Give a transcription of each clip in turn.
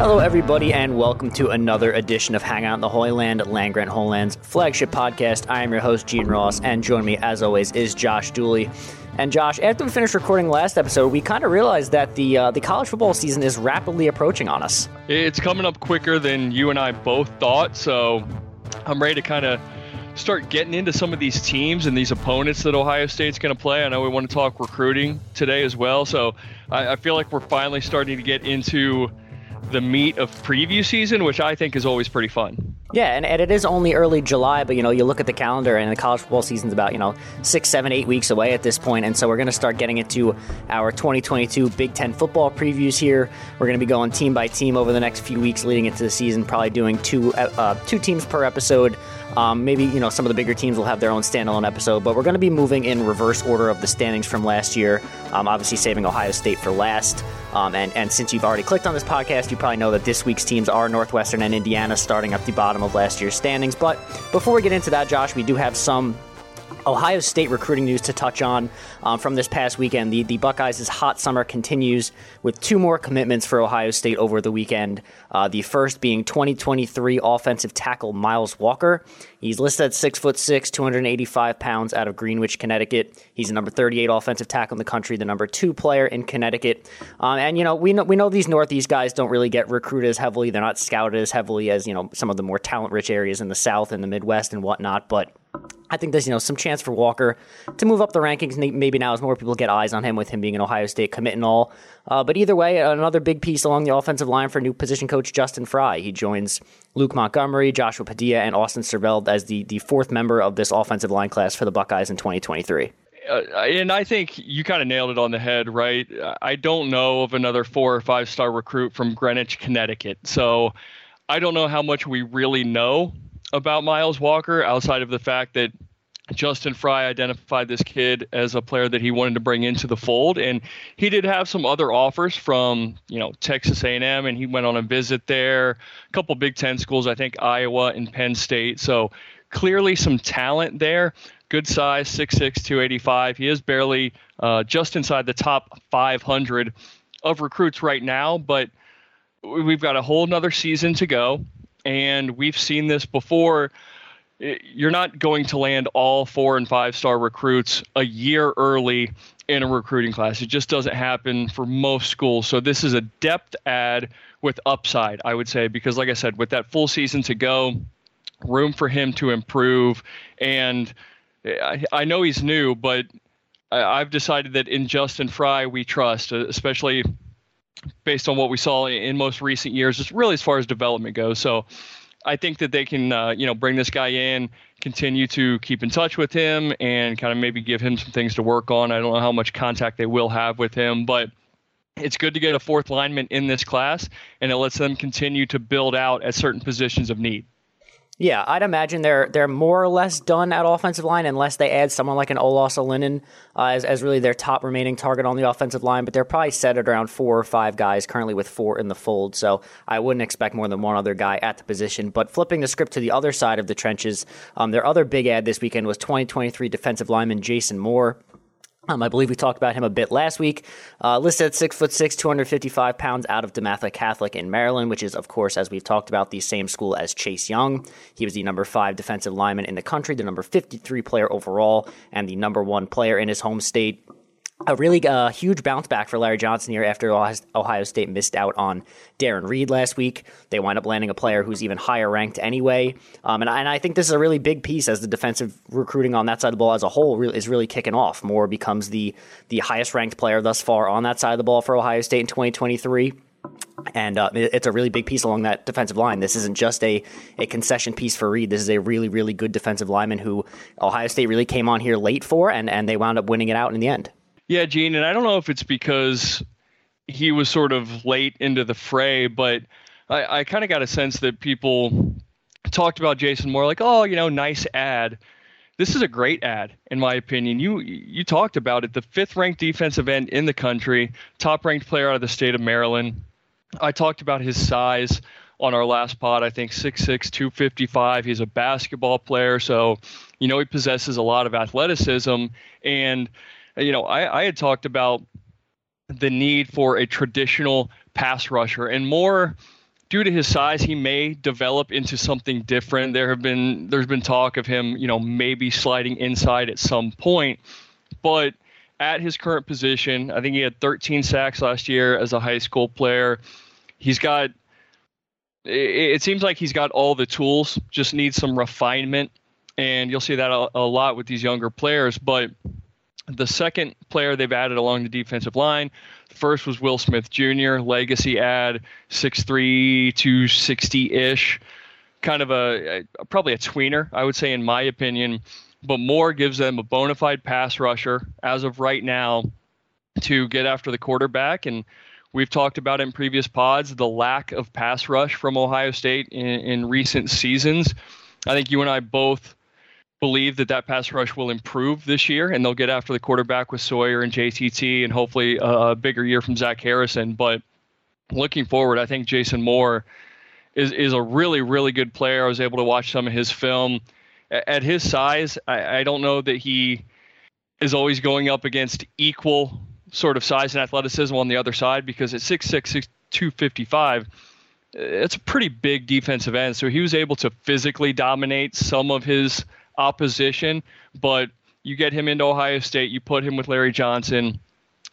Hello, everybody, and welcome to another edition of Hang Out in the Holy Land, Land Grant Holy Land's flagship podcast. I am your host, Gene Ross, and joining me, as always, is Josh Dooley. And Josh, after we finished recording last episode, we kind of realized that the uh, the college football season is rapidly approaching on us. It's coming up quicker than you and I both thought, so I'm ready to kind of start getting into some of these teams and these opponents that Ohio State's going to play. I know we want to talk recruiting today as well, so I, I feel like we're finally starting to get into the meat of preview season, which I think is always pretty fun. Yeah, and, and it is only early July, but you know, you look at the calendar and the college football season's about, you know, six, seven, eight weeks away at this point, And so we're going to start getting into our 2022 Big Ten football previews here. We're going to be going team by team over the next few weeks leading into the season, probably doing two, uh, two teams per episode. Um, maybe you know some of the bigger teams will have their own standalone episode, but we're going to be moving in reverse order of the standings from last year. Um, obviously, saving Ohio State for last. Um, and and since you've already clicked on this podcast, you probably know that this week's teams are Northwestern and Indiana, starting at the bottom of last year's standings. But before we get into that, Josh, we do have some Ohio State recruiting news to touch on um, from this past weekend. The, the Buckeyes' hot summer continues with two more commitments for Ohio State over the weekend. Uh, the first being 2023 offensive tackle Miles Walker. He's listed at six foot six, 285 pounds, out of Greenwich, Connecticut. He's the number 38 offensive tackle in the country, the number two player in Connecticut. Um, and you know we know we know these Northeast guys don't really get recruited as heavily. They're not scouted as heavily as you know some of the more talent rich areas in the South and the Midwest and whatnot, but I think there's you know some chance for Walker to move up the rankings maybe now as more people get eyes on him with him being an Ohio State commit and all. Uh, but either way, another big piece along the offensive line for new position coach Justin Frye. He joins Luke Montgomery, Joshua Padilla, and Austin Siereveld as the the fourth member of this offensive line class for the Buckeyes in 2023. Uh, and I think you kind of nailed it on the head, right? I don't know of another four or five star recruit from Greenwich, Connecticut. So I don't know how much we really know about Miles Walker outside of the fact that Justin Frye identified this kid as a player that he wanted to bring into the fold, and he did have some other offers from you know Texas A&M, and he went on a visit there. A couple Big Ten schools, I think Iowa and Penn State. So clearly some talent there. Good size, 6'6", 285. He is barely uh, just inside the top 500 of recruits right now, but we've got a whole another season to go and we've seen this before. Eh, you're not going to land all four and five star recruits a year early in a recruiting class. It just doesn't happen for most schools. So this is a depth add with upside, I would say, because like I said, with that full season to go, room for him to improve. And eh, I, I know he's new, but I, I've decided that in Justin Frye we trust, eh, especially based on what we saw in most recent years, just really as far as development goes. So I think that they can, uh, you know, bring this guy in, continue to keep in touch with him, and kind of maybe give him some things to work on. I don't know how much contact they will have with him, but it's good to get a fourth lineman in this class, and it lets them continue to build out at certain positions of need. Yeah, I'd imagine they're they're more or less done at offensive line unless they add someone like an Olaus Alinen uh, as, as really their top remaining target on the offensive line. But they're probably set at around four or five guys currently with four in the fold. So I wouldn't expect more than one other guy at the position. But flipping the script to the other side of the trenches, um, their other big ad this weekend was 2023 defensive lineman Jason Moore. Um, I believe we talked about him a bit last week. Uh, listed at six foot six, 255 pounds, out of DeMatha Catholic in Maryland, which is, of course, as we've talked about, the same school as Chase Young. He was the number five defensive lineman in the country, the number 53 player overall, and the number one player in his home state a really uh, huge bounce back for Larry Johnson here after Ohio State missed out on Darren Reed last week. They wind up landing a player who's even higher ranked anyway. Um, and, I, and, I, think this is a really big piece as the defensive recruiting on that side of the ball as a whole is really kicking off. Moore becomes the, the highest ranked player thus far on that side of the ball for Ohio State in 2023 and uh, it's a really big piece along that defensive line. This isn't just a, a concession piece for Reed. This is a really, really good defensive lineman who Ohio State really came on here late for, and, and they wound up winning it out in the end. Yeah, Gene, and I don't know if it's because he was sort of late into the fray, but I, I kind of got a sense that people talked about Jason Moore like, oh, you know, nice ad. This is a great ad, in my opinion. You you talked about it, the fifth ranked defensive end in the country, top ranked player out of the state of Maryland. I talked about his size on our last pod. I think 6'6", 255. He's a basketball player, so you know he possesses a lot of athleticism and Uh, you know, I, I had talked about the need for a traditional pass rusher and more due to his size, he may develop into something different. There have been there's been talk of him, you know, maybe sliding inside at some point, but at his current position, I think he had 13 sacks last year as a high school player. He's got it, seems like he's got all the tools, just needs some refinement, and you'll see that a, a lot with these younger players, but the second player they've added along the defensive line First was Will Smith Jr., legacy ad, 6'3, 260 ish. Kind of a, a, probably a tweener, I would say, in my opinion. But Moore gives them a bona fide pass rusher as of right now to get after the quarterback. And we've talked about in previous pods the lack of pass rush from Ohio State in, in recent seasons. I think you and I both believe that that pass rush will improve this year, and they'll get after the quarterback with Sawyer and JTT, and hopefully a bigger year from Zach Harrison. But looking forward, I think Jason Moore is is a really really good player. I was able to watch some of his film. At his size, I, I don't know that he is always going up against equal sort of size and athleticism on the other side because at 6'6", 255, it's a pretty big defensive end. So he was able to physically dominate some of his – opposition, but you get him into Ohio State, you put him with Larry Johnson.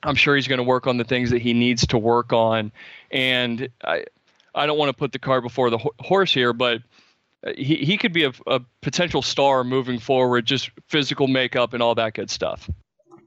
I'm sure he's going to work on the things that he needs to work on. And I, I don't want to put the car before the horse here, but uh, he, he could be a, a potential star moving forward, just physical makeup and all that good stuff.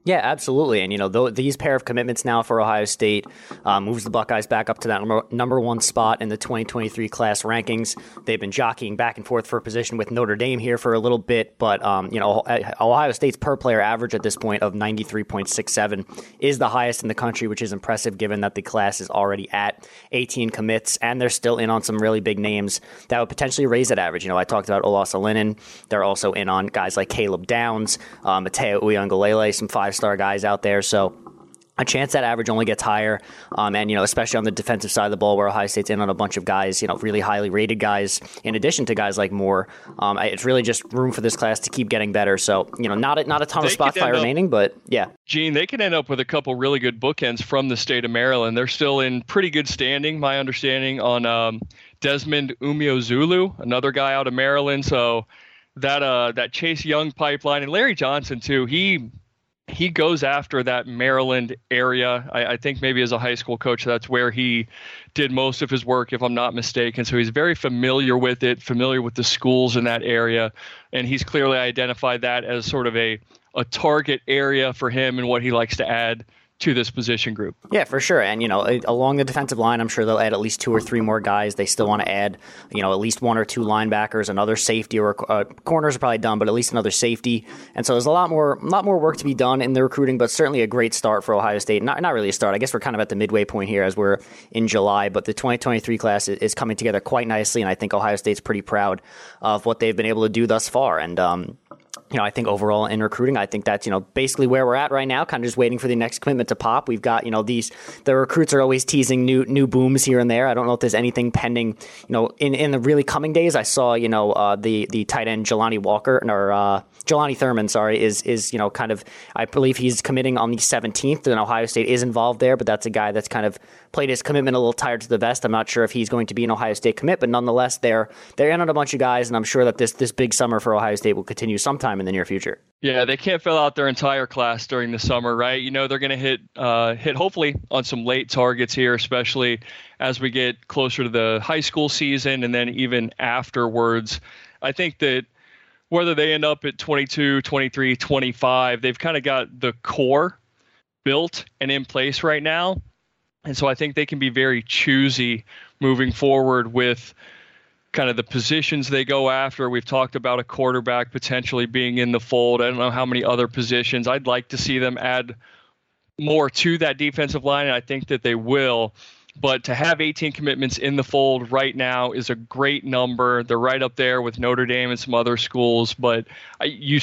Yeah, absolutely. And, you know, th- these pair of commitments now for Ohio State um, moves the Buckeyes back up to that number, number one spot in the 2023 class rankings. They've been jockeying back and forth for a position with Notre Dame here for a little bit, but, um, you know, Ohio State's per player average at this point of 93.67 is the highest in the country, which is impressive given that the class is already at 18 commits and they're still in on some really big names that would potentially raise that average. You know, I talked about Olaus Alinen. They're also in on guys like Caleb Downs, uh, Matayo Uiagalelei, some five five star guys out there. So a chance that average only gets higher. Um, and, you know, especially on the defensive side of the ball where Ohio State's in on a bunch of guys, you know, really highly rated guys, in addition to guys like Moore. Um, it's really just room for this class to keep getting better. So, you know, not a, not a ton they of spot fire remaining, but yeah. Gene, they can end up with a couple really good bookends from the state of Maryland. They're still in pretty good standing, my understanding, on um, Desmond Umeozulu, another guy out of Maryland. So, that uh that Chase Young pipeline and Larry Johnson too. He he goes after that Maryland area. I, I, think maybe as a high school coach, that's where he did most of his work, if I'm not mistaken. So he's very familiar with it, familiar with the schools in that area, and he's clearly identified that as sort of a a target area for him and what he likes to add to this position group. Yeah, for sure. And, you know, along the defensive line, I'm sure they'll add at least two or three more guys. They still want to add, you know, at least one or two linebackers, another safety, or uh, corners are probably done, but at least another safety. And so there's a lot more, a lot more work to be done in the recruiting, but certainly a great start for Ohio State. Not, not really a start. I guess we're kind of at the midway point here as we're in July, but the 2023 class is coming together quite nicely. And I think Ohio State's pretty proud of what they've been able to do thus far. And, um, you know, I think overall in recruiting, I think that's, you know, basically where we're at right now, kind of just waiting for the next commitment to pop. We've got, you know, these, the recruits are always teasing new, new booms here and there. I don't know if there's anything pending, you know, in, in the really coming days. I saw, you know, uh, the, the tight end Jelani Walker or, uh, Jelani Thurman, sorry, is is you know kind of I believe he's committing on the 17th, and Ohio State is involved there, but that's a guy that's kind of played his commitment a little tired to the vest. I'm not sure if he's going to be an Ohio State commit, but nonetheless, they're they're in on a bunch of guys, and I'm sure that this this big summer for Ohio State will continue sometime in the near future. Yeah, they can't fill out their entire class during the summer, right? You know they're going to hit uh, hit hopefully on some late targets here, especially as we get closer to the high school season, and then even afterwards. I think that whether they end up at 22, 23, 25, they've kind of got the core built and in place right now. And so I think they can be very choosy moving forward with kind of the positions they go after. We've talked about a quarterback potentially being in the fold. I don't know how many other positions. I'd like to see them add more to that defensive line, and I think that they will. But to have 18 commitments in the fold right now is a great number. They're right up there with Notre Dame and some other schools. But you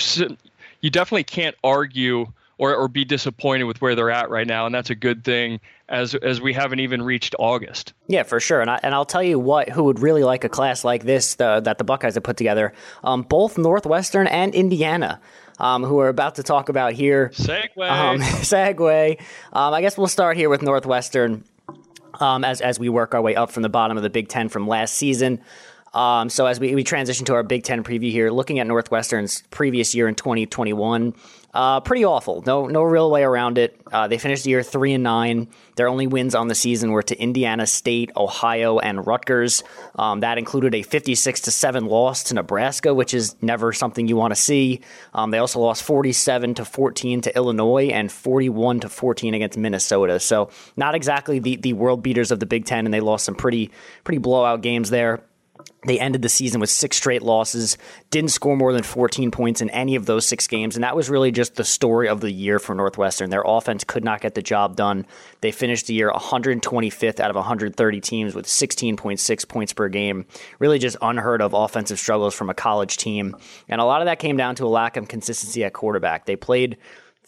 you definitely can't argue or, or be disappointed with where they're at right now, and that's a good thing as as we haven't even reached August. Yeah, for sure. And I, and I'll tell you what, who would really like a class like this the, that the Buckeyes have put together? Um, both Northwestern and Indiana. Um, who we're about to talk about here. Segway. Um, segue. Um, I guess we'll start here with Northwestern. um, as as we work our way up from the bottom of the Big Ten from last season. Um, so as we, we transition to our Big Ten preview here, looking at Northwestern's previous year in 2021, uh, pretty awful. No, no real way around it. Uh, they finished the year three and nine. Their only wins on the season were to Indiana State, Ohio, and Rutgers. Um, that included a 56 to seven loss to Nebraska, which is never something you want to see. Um, they also lost 47 to 14 to Illinois and 41 to 14 against Minnesota. So not exactly the the world beaters of the Big Ten, and they lost some pretty pretty blowout games there. They ended the season with six straight losses, didn't score more than 14 points in any of those six games, and that was really just the story of the year for Northwestern. Their offense could not get the job done. They finished the year 125th out of 130 teams with 16.6 points per game. Really just unheard of offensive struggles from a college team. And a lot of that came down to a lack of consistency at quarterback. They played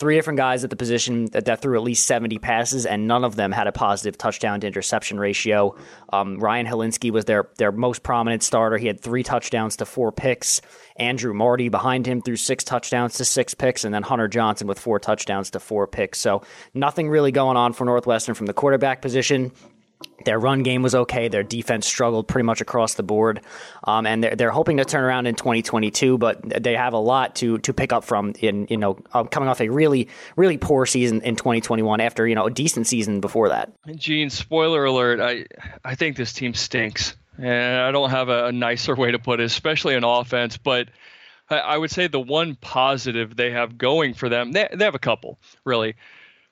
three different guys at the position that, that threw at least 70 passes, and none of them had a positive touchdown to interception ratio. Um, Ryan Hilinski was their, their most prominent starter. He had three touchdowns to four picks. Andrew Marty behind him threw six touchdowns to six picks, and then Hunter Johnson with four touchdowns to four picks. So nothing really going on for Northwestern from the quarterback position. Their run game was okay. Their defense struggled pretty much across the board, um, and they're, they're hoping to turn around in 2022. But they have a lot to to pick up from in you know uh, coming off a really really poor season in 2021 after you know a decent season before that. Gene, spoiler alert! I I think this team stinks, and I don't have a, a nicer way to put it, especially in offense. But I, I would say the one positive they have going for them, they, they have a couple really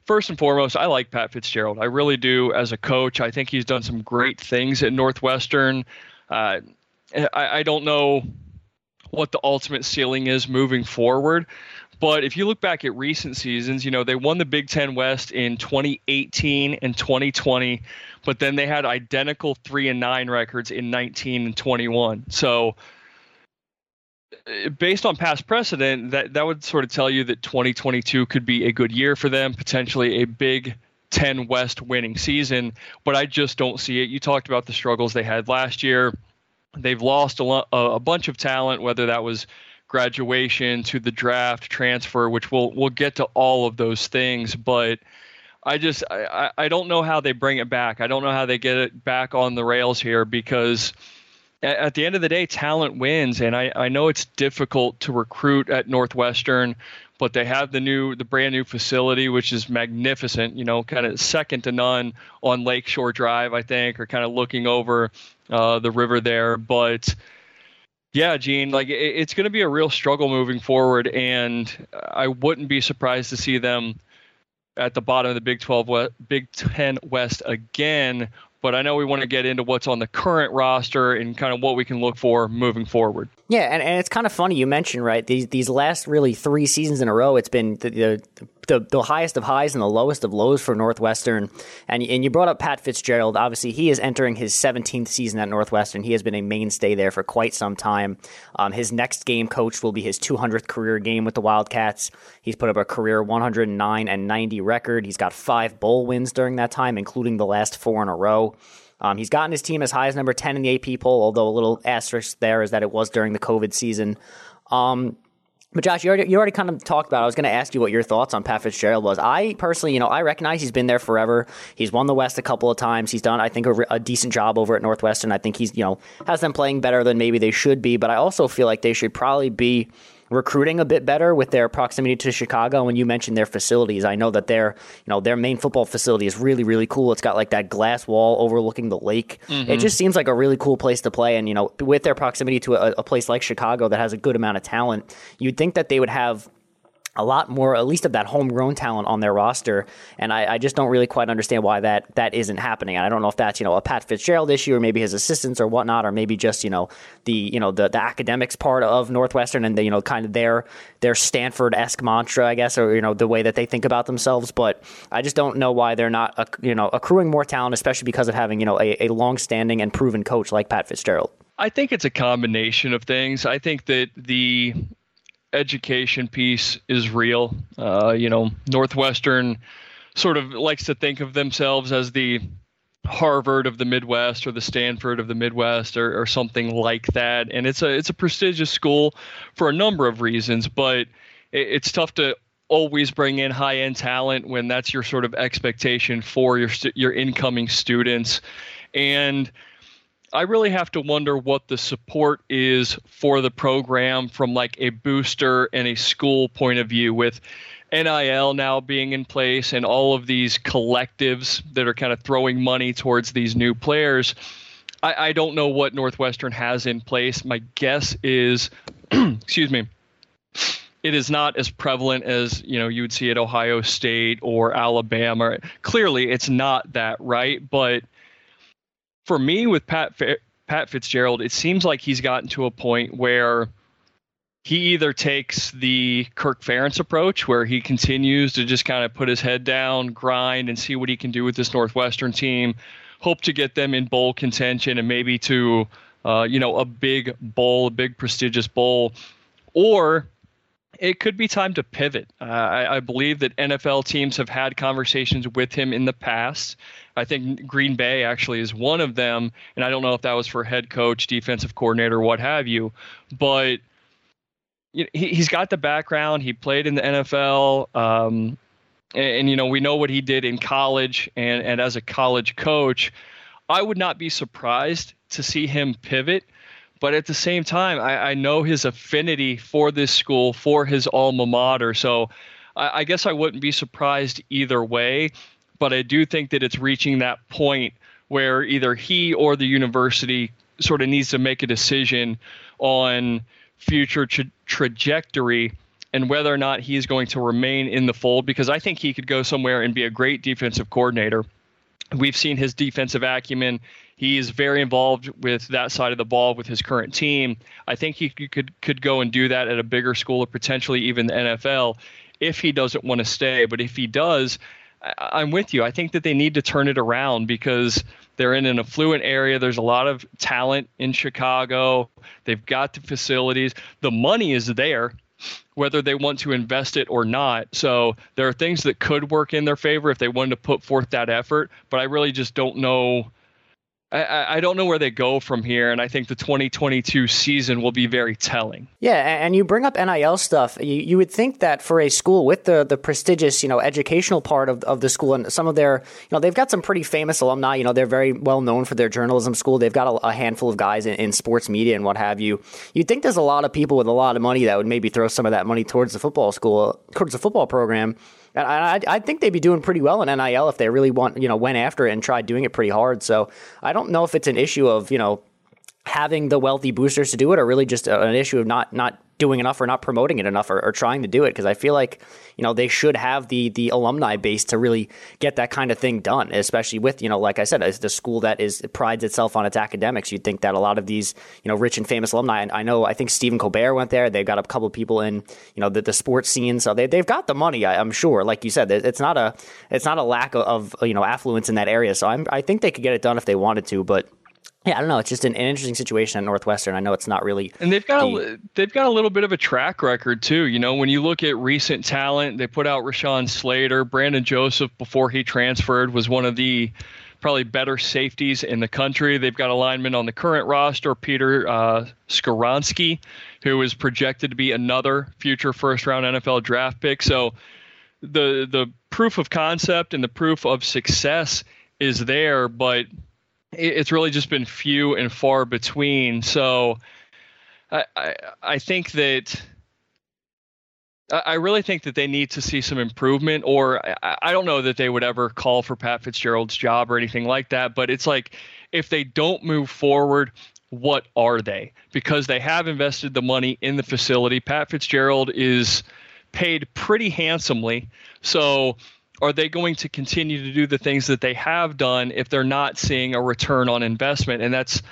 first and foremost, I like Pat Fitzgerald. I really do as a coach. I think he's done some great things at Northwestern. Uh, I, I don't know what the ultimate ceiling is moving forward. But if you look back at recent seasons, you know, they won the Big Ten West in 2018 and 2020, but then they had identical three and nine records in 19 and 21. So Uh, based on past precedent, that that would sort of tell you that 2022 could be a good year for them, potentially a Big 10 West winning season. But I just don't see it. You talked about the struggles they had last year. They've lost a, lo- a bunch of talent, whether that was graduation to the draft, transfer, which we'll we'll get to all of those things, but. I just I, I don't know how they bring it back. I don't know how they get it back on the rails here because at the end of the day, talent wins, and I, I know it's difficult to recruit at Northwestern, but they have the new the brand new facility, which is magnificent. You know, kind of second to none on Lakeshore Drive, I think, or kind of looking over uh, the river there. But yeah, Gene, like it, it's going to be a real struggle moving forward, and I wouldn't be surprised to see them at the bottom of the Big 12 West, Big 10 West again but I know we want to get into what's on the current roster and kind of what we can look for moving forward. Yeah, and, and it's kind of funny you mentioned right these these last really three seasons in a row. It's been the, the the, the highest of highs and the lowest of lows for Northwestern. And, and you brought up Pat Fitzgerald. Obviously, he is entering his 17th season at Northwestern. He has been a mainstay there for quite some time. Um, his next game coach will be his 200th career game with the Wildcats. He's put up a career 109 and 90 record. He's got five bowl wins during that time, including the last four in a row. Um, he's gotten his team as high as number 10 in the AP poll, although a little asterisk there is that it was during the COVID season. Um, but Josh, you already, you already kind of talked about. It. I was going to ask you what your thoughts on Pat Fitzgerald was. I personally, you know, I recognize he's been there forever. He's won the West a couple of times. He's done, I think, a, a, decent job over at Northwestern. I think he's, you know, has them playing better than maybe they should be. But I also feel like they should probably be recruiting a bit better with their proximity to Chicago. When you mentioned their facilities, I know that their you know their main football facility is really really cool. It's got like that glass wall overlooking the lake. Mm-hmm. It just seems like a really cool place to play. And you know, with their proximity to a, a place like Chicago that has a good amount of talent, you'd think that they would have a lot more, at least of that homegrown talent on their roster, and I, I, just don't really quite understand why that that isn't happening. And I don't know if that's you know a Pat Fitzgerald issue, or maybe his assistants or whatnot, or maybe just you know the you know the, the academics part of Northwestern and the you know kind of their their Stanford esque mantra, I guess, or you know the way that they think about themselves. But I just don't know why they're not you know accruing more talent, especially because of having you know a, a long standing and proven coach like Pat Fitzgerald. I think it's a combination of things. I think that the education piece is real. Uh, you know, Northwestern sort of likes to think of themselves as the Harvard of the Midwest or the Stanford of the Midwest or, or something like that. And it's a it's a prestigious school for a number of reasons, but it, it's tough to always bring in high end talent when that's your sort of expectation for your your incoming students and I really have to wonder what the support is for the program from like a booster and a school point of view with NIL now being in place and all of these collectives that are kind of throwing money towards these new players. I, I don't know what Northwestern has in place. My guess is, excuse me, it is not as prevalent as you know you would see at Ohio State or Alabama. Clearly, it's not that right, but for me with Pat Pat Fitzgerald, it seems like he's gotten to a point where he either takes the Kirk Ferentz approach, where he continues to just kind of put his head down, grind, and see what he can do with this Northwestern team, hope to get them in bowl contention and maybe to, uh, you know, a big bowl, a big prestigious bowl, or it could be time to pivot. Uh, I, I, believe that NFL teams have had conversations with him in the past. I think Green Bay actually is one of them, and I don't know if that was for head coach, defensive coordinator, what have you, but he, he's got the background. He played in the NFL, um, and, and, you know we know what he did in college and and as a college coach. I would not be surprised to see him pivot but at the same time, I, I know his affinity for this school, for his alma mater. So I, I guess I wouldn't be surprised either way. But I do think that it's reaching that point where either he or the university sort of needs to make a decision on future tra- trajectory and whether or not he is going to remain in the fold because I think he could go somewhere and be a great defensive coordinator. We've seen his defensive acumen. He is very involved with that side of the ball with his current team. I think he could could go and do that at a bigger school or potentially even the NFL if he doesn't want to stay. But if he does, I'm with you. I think that they need to turn it around because they're in an affluent area. There's a lot of talent in Chicago. They've got the facilities. The money is there whether they want to invest it or not. So there are things that could work in their favor if they wanted to put forth that effort, but I really just don't know I, I don't know where they go from here, and I think the 2022 season will be very telling. Yeah, and you bring up NIL stuff. You, you would think that for a school with the the prestigious, you know, educational part of, of the school, and some of their, you know, they've got some pretty famous alumni. You know, they're very well known for their journalism school. They've got a, a handful of guys in, in, sports media and what have you. You'd think there's a lot of people with a lot of money that would maybe throw some of that money towards the football school, towards the football program. And I, I think they'd be doing pretty well in NIL if they really want, you know, went after it and tried doing it pretty hard. So I don't know if it's an issue of, you know, having the wealthy boosters to do it or really just uh, an issue of not not doing enough or not promoting it enough or, or trying to do it because I feel like you know they should have the the alumni base to really get that kind of thing done especially with you know like I said as the school that is prides itself on its academics you'd think that a lot of these you know rich and famous alumni and I know I think Stephen Colbert went there they've got a couple people in you know the, the sports scene so they, they've got the money I, am sure. Like you said it's not a it's not a lack of, of you know affluence in that area so I'm, I think they could get it done if they wanted to but yeah, I don't know. It's just an, an, interesting situation at Northwestern. I know it's not really, and they've got the, a, they've got a little bit of a track record too. You know, when you look at recent talent, they put out Rashawn Slater, Brandon Joseph before he transferred was one of the probably better safeties in the country. They've got a lineman on the current roster, Peter uh, Skoronski, who is projected to be another future first round NFL draft pick. So the the proof of concept and the proof of success is there, but it's really just been few and far between. So I, I, I think that I really think that they need to see some improvement, or I, I don't know that they would ever call for Pat Fitzgerald's job or anything like that. But it's like if they don't move forward, what are they? Because they have invested the money in the facility. Pat Fitzgerald is paid pretty handsomely. So are they going to continue to do the things that they have done if they're not seeing a return on investment? And that's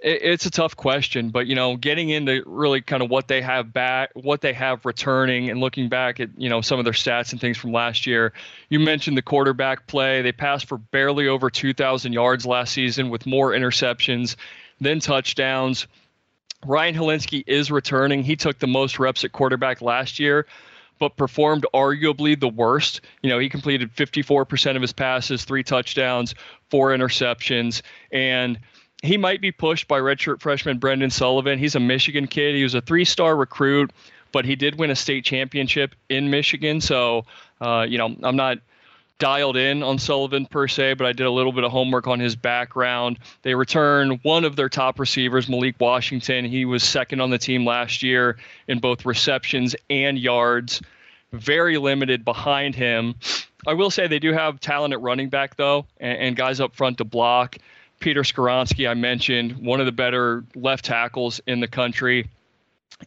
it's a tough question, but you know, getting into really kind of what they have back, what they have returning, and looking back at you know some of their stats and things from last year. You mentioned the quarterback play; they passed for barely over 2,000 yards last season, with more interceptions than touchdowns. Ryan Hilinski is returning. He took the most reps at quarterback last year, but performed arguably the worst. You know, he completed 54% of his passes, three touchdowns, four interceptions, and he might be pushed by redshirt freshman Brendan Sullivan. He's a Michigan kid. He was a three-star recruit, but he did win a state championship in Michigan. So, uh, you know, I'm not dialed in on Sullivan per se, but I did a little bit of homework on his background. They return one of their top receivers, Malik Washington. He was second on the team last year in both receptions and yards. Very limited behind him. I will say they do have talent at running back, though, and, and guys up front to block. Peter Skoronski, I mentioned, one of the better left tackles in the country.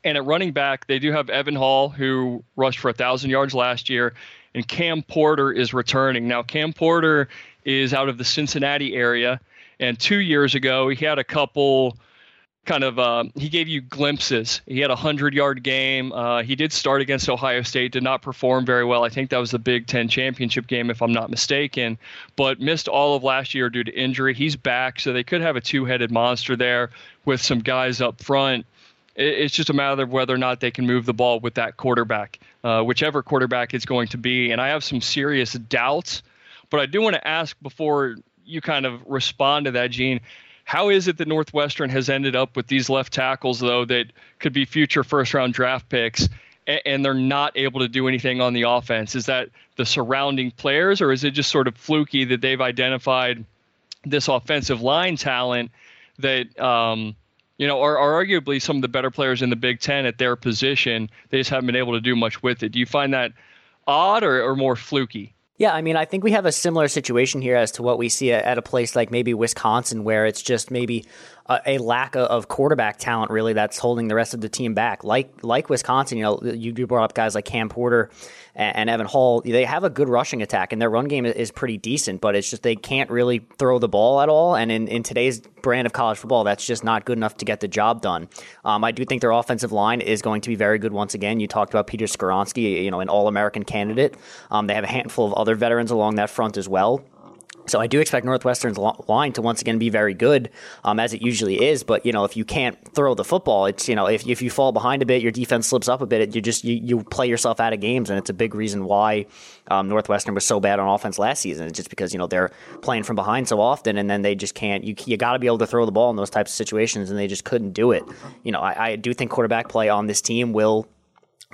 And at running back, they do have Evan Hull, who rushed for 1,000 yards last year, and Cam Porter is returning. Now, Cam Porter is out of the Cincinnati area, and two years ago, he had a couple kind of uh, he gave you glimpses. He had a hundred yard game. Uh, he did start against Ohio State, did not perform very well. I think that was the Big Ten championship game, if I'm not mistaken, but missed all of last year due to injury. He's back, so they could have a two headed monster there with some guys up front. It's just a matter of whether or not they can move the ball with that quarterback, uh, whichever quarterback it's going to be. And I have some serious doubts, but I do want to ask before you kind of respond to that, Gene how is it that Northwestern has ended up with these left tackles, though, that could be future first round draft picks, and, they're not able to do anything on the offense? Is that the surrounding players, or is it just sort of fluky that they've identified this offensive line talent that, um, you know, are, are arguably some of the better players in the Big Ten at their position? They just haven't been able to do much with it. Do you find that odd or, or more fluky? Yeah, I mean, I think we have a similar situation here as to what we see at, a place like maybe Wisconsin, where it's just maybe a, a, lack of quarterback talent really that's holding the rest of the team back. Like like Wisconsin, you know, you brought up guys like Cam Porter and, and Evan Hull. They have a good rushing attack, and their run game is pretty decent, but it's just they can't really throw the ball at all. And in, in today's brand of college football, that's just not good enough to get the job done. Um, I do think their offensive line is going to be very good once again. You talked about Peter Skoronski, you know, an All American candidate. Um, they have a handful of other veterans along that front as well. So I do expect Northwestern's line to once again be very good, um, as it usually is. But you know, if you can't throw the football, it's you know, if if you fall behind a bit, your defense slips up a bit, you just you, you play yourself out of games, and it's a big reason why um, Northwestern was so bad on offense last season. It's just because you know they're playing from behind so often, and then they just can't. You you got to be able to throw the ball in those types of situations, and they just couldn't do it. You know, I, I do think quarterback play on this team will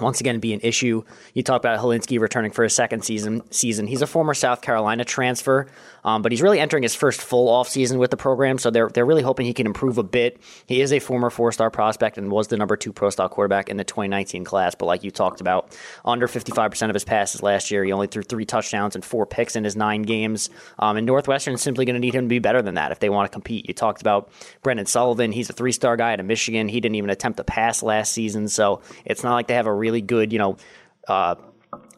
once again be an issue. You talk about Hilinski returning for a second season. Season. He's a former South Carolina transfer, um, but he's really entering his first full off season with the program. So they're they're really hoping he can improve a bit. He is a former four star prospect and was the number two pro style quarterback in the 2019 class. But like you talked about, under 55 percent of his passes last year. He only threw three touchdowns and four picks in his nine games. Um, and Northwestern is simply going to need him to be better than that if they want to compete. You talked about Brendan Sullivan. He's a three star guy out of Michigan. He didn't even attempt a pass last season. So it's not like they have a really good, you know, uh,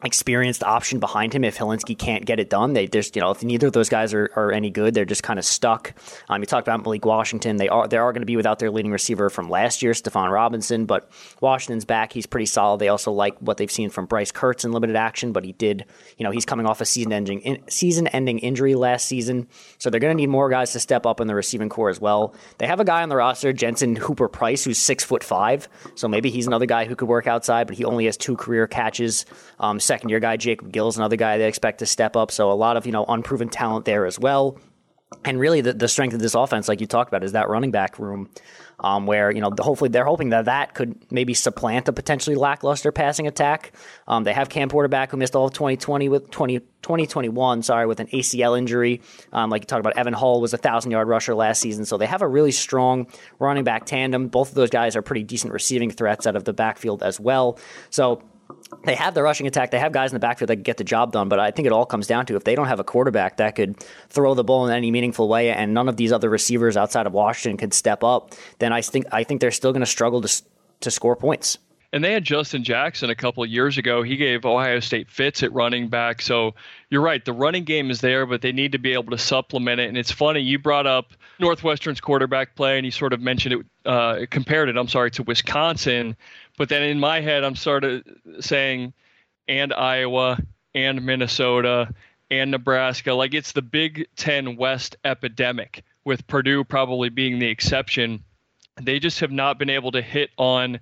experienced option behind him if Hilinski can't get it done. They just, you know, if neither of those guys are, are any good, they're just kind of stuck. Um, you talked about Malik Washington. They are they are going to be without their leading receiver from last year, Stephon Robinson, but Washington's back. He's pretty solid. They also like what they've seen from Bryce Kurtz in limited action, but he did, you know, he's coming off a season ending in, season ending injury last season, so they're going to need more guys to step up in the receiving core as well. They have a guy on the roster, Jensen Hooper Price, who's six foot five, so maybe he's another guy who could work outside, but he only has two career catches. Um, second year guy Jacob Gill's another guy they expect to step up. So a lot of you know unproven talent there as well. And really, the, the strength of this offense, like you talked about, is that running back room, um, where you know hopefully they're hoping that that could maybe supplant a potentially lackluster passing attack. Um, they have Cam Porter back who missed all of 2020 with 20, 2021, sorry, with an ACL injury. Um, like you talked about, Evan Hull was a thousand yard rusher last season, so they have a really strong running back tandem. Both of those guys are pretty decent receiving threats out of the backfield as well. So they have the rushing attack. They have guys in the backfield that can get the job done. But I think it all comes down to if they don't have a quarterback that could throw the ball in any meaningful way, and none of these other receivers outside of Washington could step up, then I think I think they're still going to struggle to to score points. And they had Justin Jackson a couple of years ago. He gave Ohio State fits at running back. So you're right. The running game is there, but they need to be able to supplement it. And it's funny, you brought up Northwestern's quarterback play, and you sort of mentioned it, uh, compared it, I'm sorry, to Wisconsin. But then in my head, I'm sort of saying, and Iowa, and Minnesota, and Nebraska. Like it's the Big Ten West epidemic, with Purdue probably being the exception. They just have not been able to hit on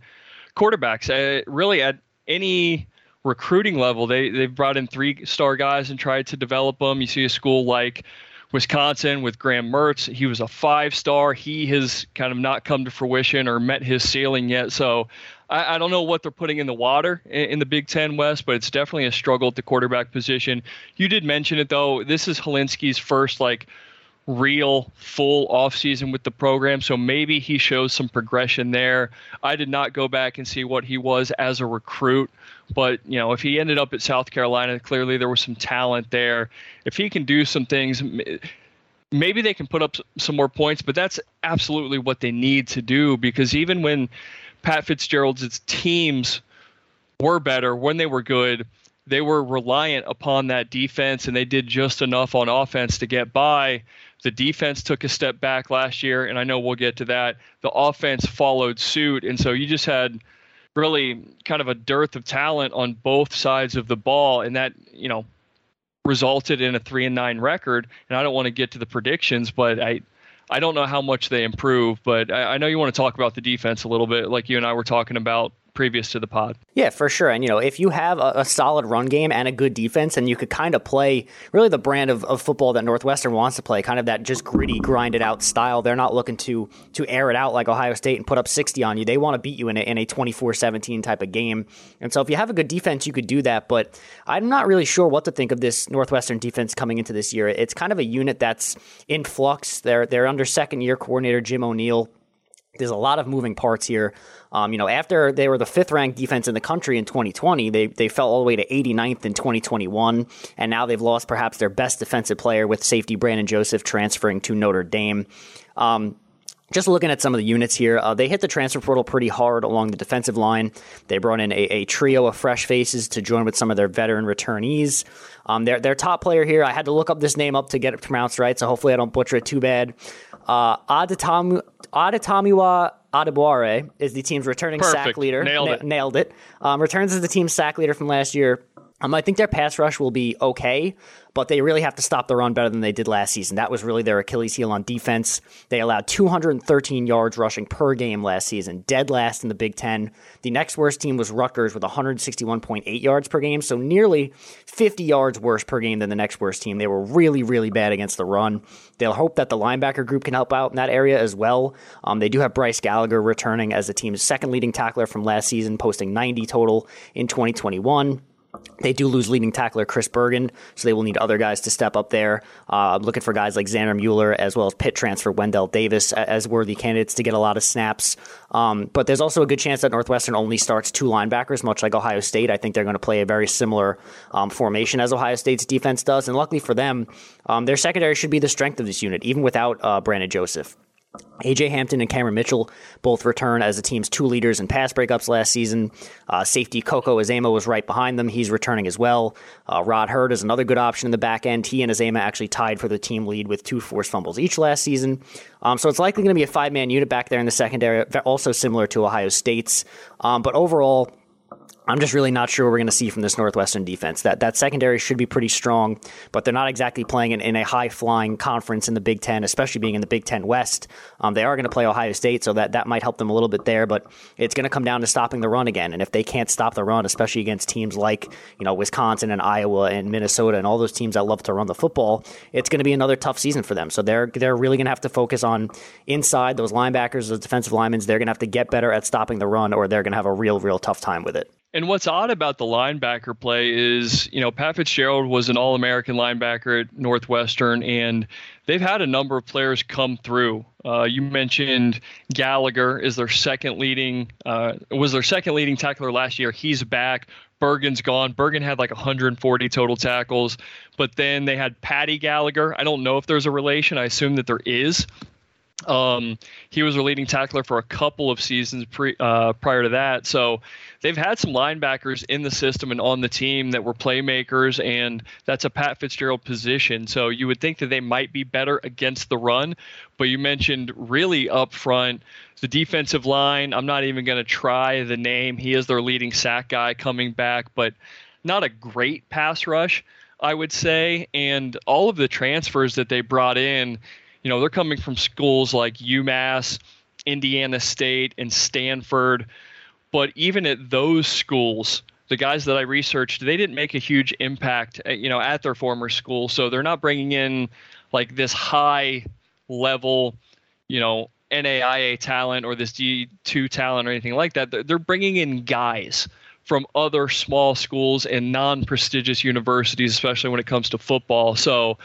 quarterbacks. Uh, really, at any recruiting level, they they've brought in three star guys and tried to develop them. You see a school like Wisconsin with Graham Mertz. He was a five star. He has kind of not come to fruition or met his ceiling yet. So I, I, don't know what they're putting in the water in, in, the Big Ten West, but it's definitely a struggle at the quarterback position. You did mention it though. This is Hilinski's first like real full offseason with the program. So maybe he shows some progression there. I did not go back and see what he was as a recruit, but you know, if he ended up at South Carolina, clearly there was some talent there. If he can do some things, maybe they can put up some more points, but that's absolutely what they need to do because even when Pat Fitzgerald's teams were better, when they were good, they were reliant upon that defense and they did just enough on offense to get by. The defense took a step back last year, and I know we'll get to that. The offense followed suit, and so you just had really kind of a dearth of talent on both sides of the ball, and that you know resulted in a three and nine record. And I don't want to get to the predictions, but I I don't know how much they improve, but I, I know you want to talk about the defense a little bit, like you and I were talking about previous to the pod. Yeah, for sure. And, you know, if you have a, a solid run game and a good defense, and you could kind of play really the brand of, of football that Northwestern wants to play, kind of that just gritty, grinded out style. They're not looking to to air it out like Ohio State and put up 60 on you. They want to beat you in a, in a 24 17 type of game. And so if you have a good defense, you could do that. But I'm not really sure what to think of this Northwestern defense coming into this year. It's kind of a unit that's in flux. They're, they're under second year coordinator Jim O'Neil. There's a lot of moving parts here. Um, you know, after they were the fifth ranked defense in the country in 2020, they, they fell all the way to 89th in 2021. And now they've lost perhaps their best defensive player with safety Brandon Joseph transferring to Notre Dame. Um, just looking at some of the units here, uh, they hit the transfer portal pretty hard along the defensive line. They brought in a, a trio of fresh faces to join with some of their veteran returnees. Um, their, their top player here, I had to look up this name up to get it pronounced right, so hopefully I don't butcher it too bad. Uh, Adetomiwa Adebawore is the team's returning Perfect. sack leader. Nailed it. nailed it. Um, returns as the team's sack leader from last year. Um, I think their pass rush will be okay, but they really have to stop the run better than they did last season. That was really their Achilles heel on defense. They allowed 213 yards rushing per game last season, dead last in the Big Ten. The next worst team was Rutgers with 161.8 yards per game, so nearly 50 yards worse per game than the next worst team. They were really, really bad against the run. They'll hope that the linebacker group can help out in that area as well. Um, they do have Bryce Gallagher returning as the team's second leading tackler from last season, posting 90 total in 2021. They do lose leading tackler Chris Bergen, so they will need other guys to step up there. Uh, looking for guys like Xander Mueller as well as Pitt transfer Wendell Davis as worthy candidates to get a lot of snaps. Um, but there's also a good chance that Northwestern only starts two linebackers, much like Ohio State. I think they're going to play a very similar um, formation as Ohio State's defense does. And luckily for them, um, their secondary should be the strength of this unit, even without uh, Brandon Joseph. AJ Hampton and Cameron Mitchell both return as the team's two leaders in pass breakups last season. Uh, safety Coco Azema was right behind them. He's returning as well. Uh, Rod Heard is another good option in the back end. He and Azema actually tied for the team lead with two forced fumbles each last season. Um, so it's likely going to be a five man unit back there in the secondary, also similar to Ohio State's. Um, but overall, I'm just really not sure what we're going to see from this Northwestern defense. That that secondary should be pretty strong, but they're not exactly playing in, in a high flying conference in the Big Ten, especially being in the Big Ten West. Um, they are going to play Ohio State, so that, that might help them a little bit there. But it's going to come down to stopping the run again, and if they can't stop the run, especially against teams like you know Wisconsin and Iowa and Minnesota and all those teams that love to run the football, it's going to be another tough season for them. So they're they're really going to have to focus on inside those linebackers, those defensive linemen. They're going to have to get better at stopping the run, or they're going to have a real real tough time with it. And what's odd about the linebacker play is, you know, Pat Fitzgerald was an All American linebacker at Northwestern, and they've had a number of players come through. Uh, you mentioned Gallagher is their second leading, uh, was their second leading tackler last year. He's back. Bergen's gone. Bergen had like 140 total tackles, but then they had Paddy Gallagher. I don't know if there's a relation. I assume that there is. Um, he was a leading tackler for a couple of seasons pre, uh, prior to that. So they've had some linebackers in the system and on the team that were playmakers, and that's a Pat Fitzgerald position. So you would think that they might be better against the run. But you mentioned really up front the defensive line. I'm not even going to try the name. He is their leading sack guy coming back, but not a great pass rush, I would say. And all of the transfers that they brought in you know, they're coming from schools like UMass, Indiana State, and Stanford. But even at those schools, the guys that I researched, they didn't make a huge impact, uh, you know, at their former school. So they're not bringing in like this high level, you know, NAIA talent or this D2 talent or anything like that. They're bringing in guys from other small schools and non prestigious universities, especially when it comes to football. So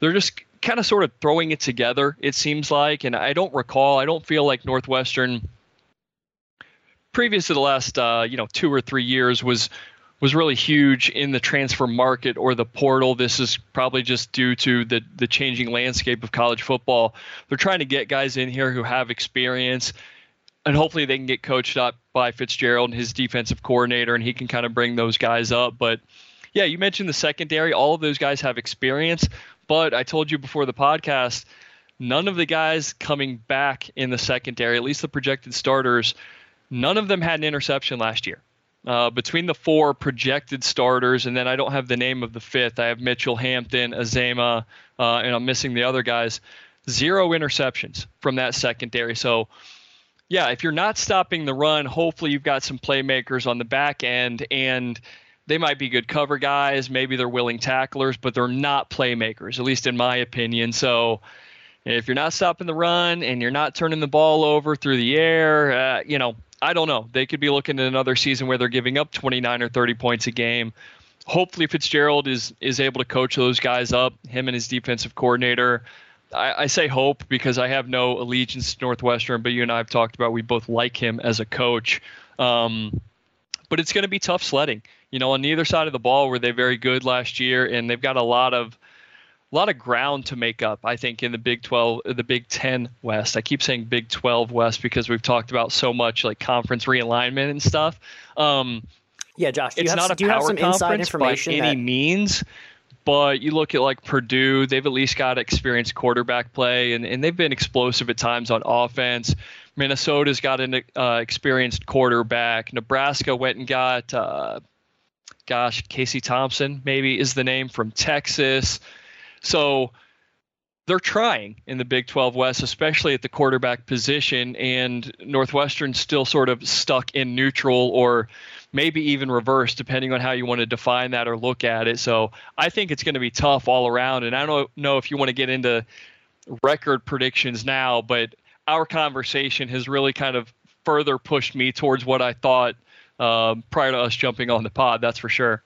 they're just kind of sort of throwing it together, it seems like. And I don't recall, I don't feel like Northwestern, previous to the last, uh, you know, two or three years, was was really huge in the transfer market or the portal. This is probably just due to the the changing landscape of college football. They're trying to get guys in here who have experience, and hopefully they can get coached up by Fitzgerald and his defensive coordinator, and he can kind of bring those guys up. But yeah, you mentioned the secondary. All of those guys have experience, but I told you before the podcast, none of the guys coming back in the secondary, at least the projected starters, none of them had an interception last year. Uh, between the four projected starters, and then I don't have the name of the fifth. I have Mitchell Hampton, Azema, uh, and I'm missing the other guys. Zero interceptions from that secondary. So, yeah, if you're not stopping the run, hopefully you've got some playmakers on the back end, and they might be good cover guys. Maybe they're willing tacklers, but they're not playmakers, at least in my opinion. So, if you're not stopping the run and you're not turning the ball over through the air, uh, you know, I don't know. They could be looking at another season where they're giving up 29 or 30 points a game. Hopefully, Fitzgerald is is able to coach those guys up. Him and his defensive coordinator. I, I say hope because I have no allegiance to Northwestern, but you and I have talked about we both like him as a coach. Um, but it's going to be tough sledding. You know, on neither side of the ball were they very good last year, and they've got a lot of a lot of ground to make up, I think, in the Big 12, the Big 10 West. I keep saying Big 12 West because we've talked about so much like conference realignment and stuff. Um, yeah, Josh, it's have, not a power conference by any that... means, but you look at like Purdue, they've at least got experienced quarterback play, and, and they've been explosive at times on offense. Minnesota's got an uh, experienced quarterback. Nebraska went and got, uh, gosh, Casey Thompson, maybe is the name from Texas. So they're trying in the Big 12 West, especially at the quarterback position, and Northwestern's still sort of stuck in neutral or maybe even reverse, depending on how you want to define that or look at it. So I think it's going to be tough all around. And I don't know if you want to get into record predictions now, but our conversation has really kind of further pushed me towards what I thought um, prior to us jumping on the pod. That's for sure.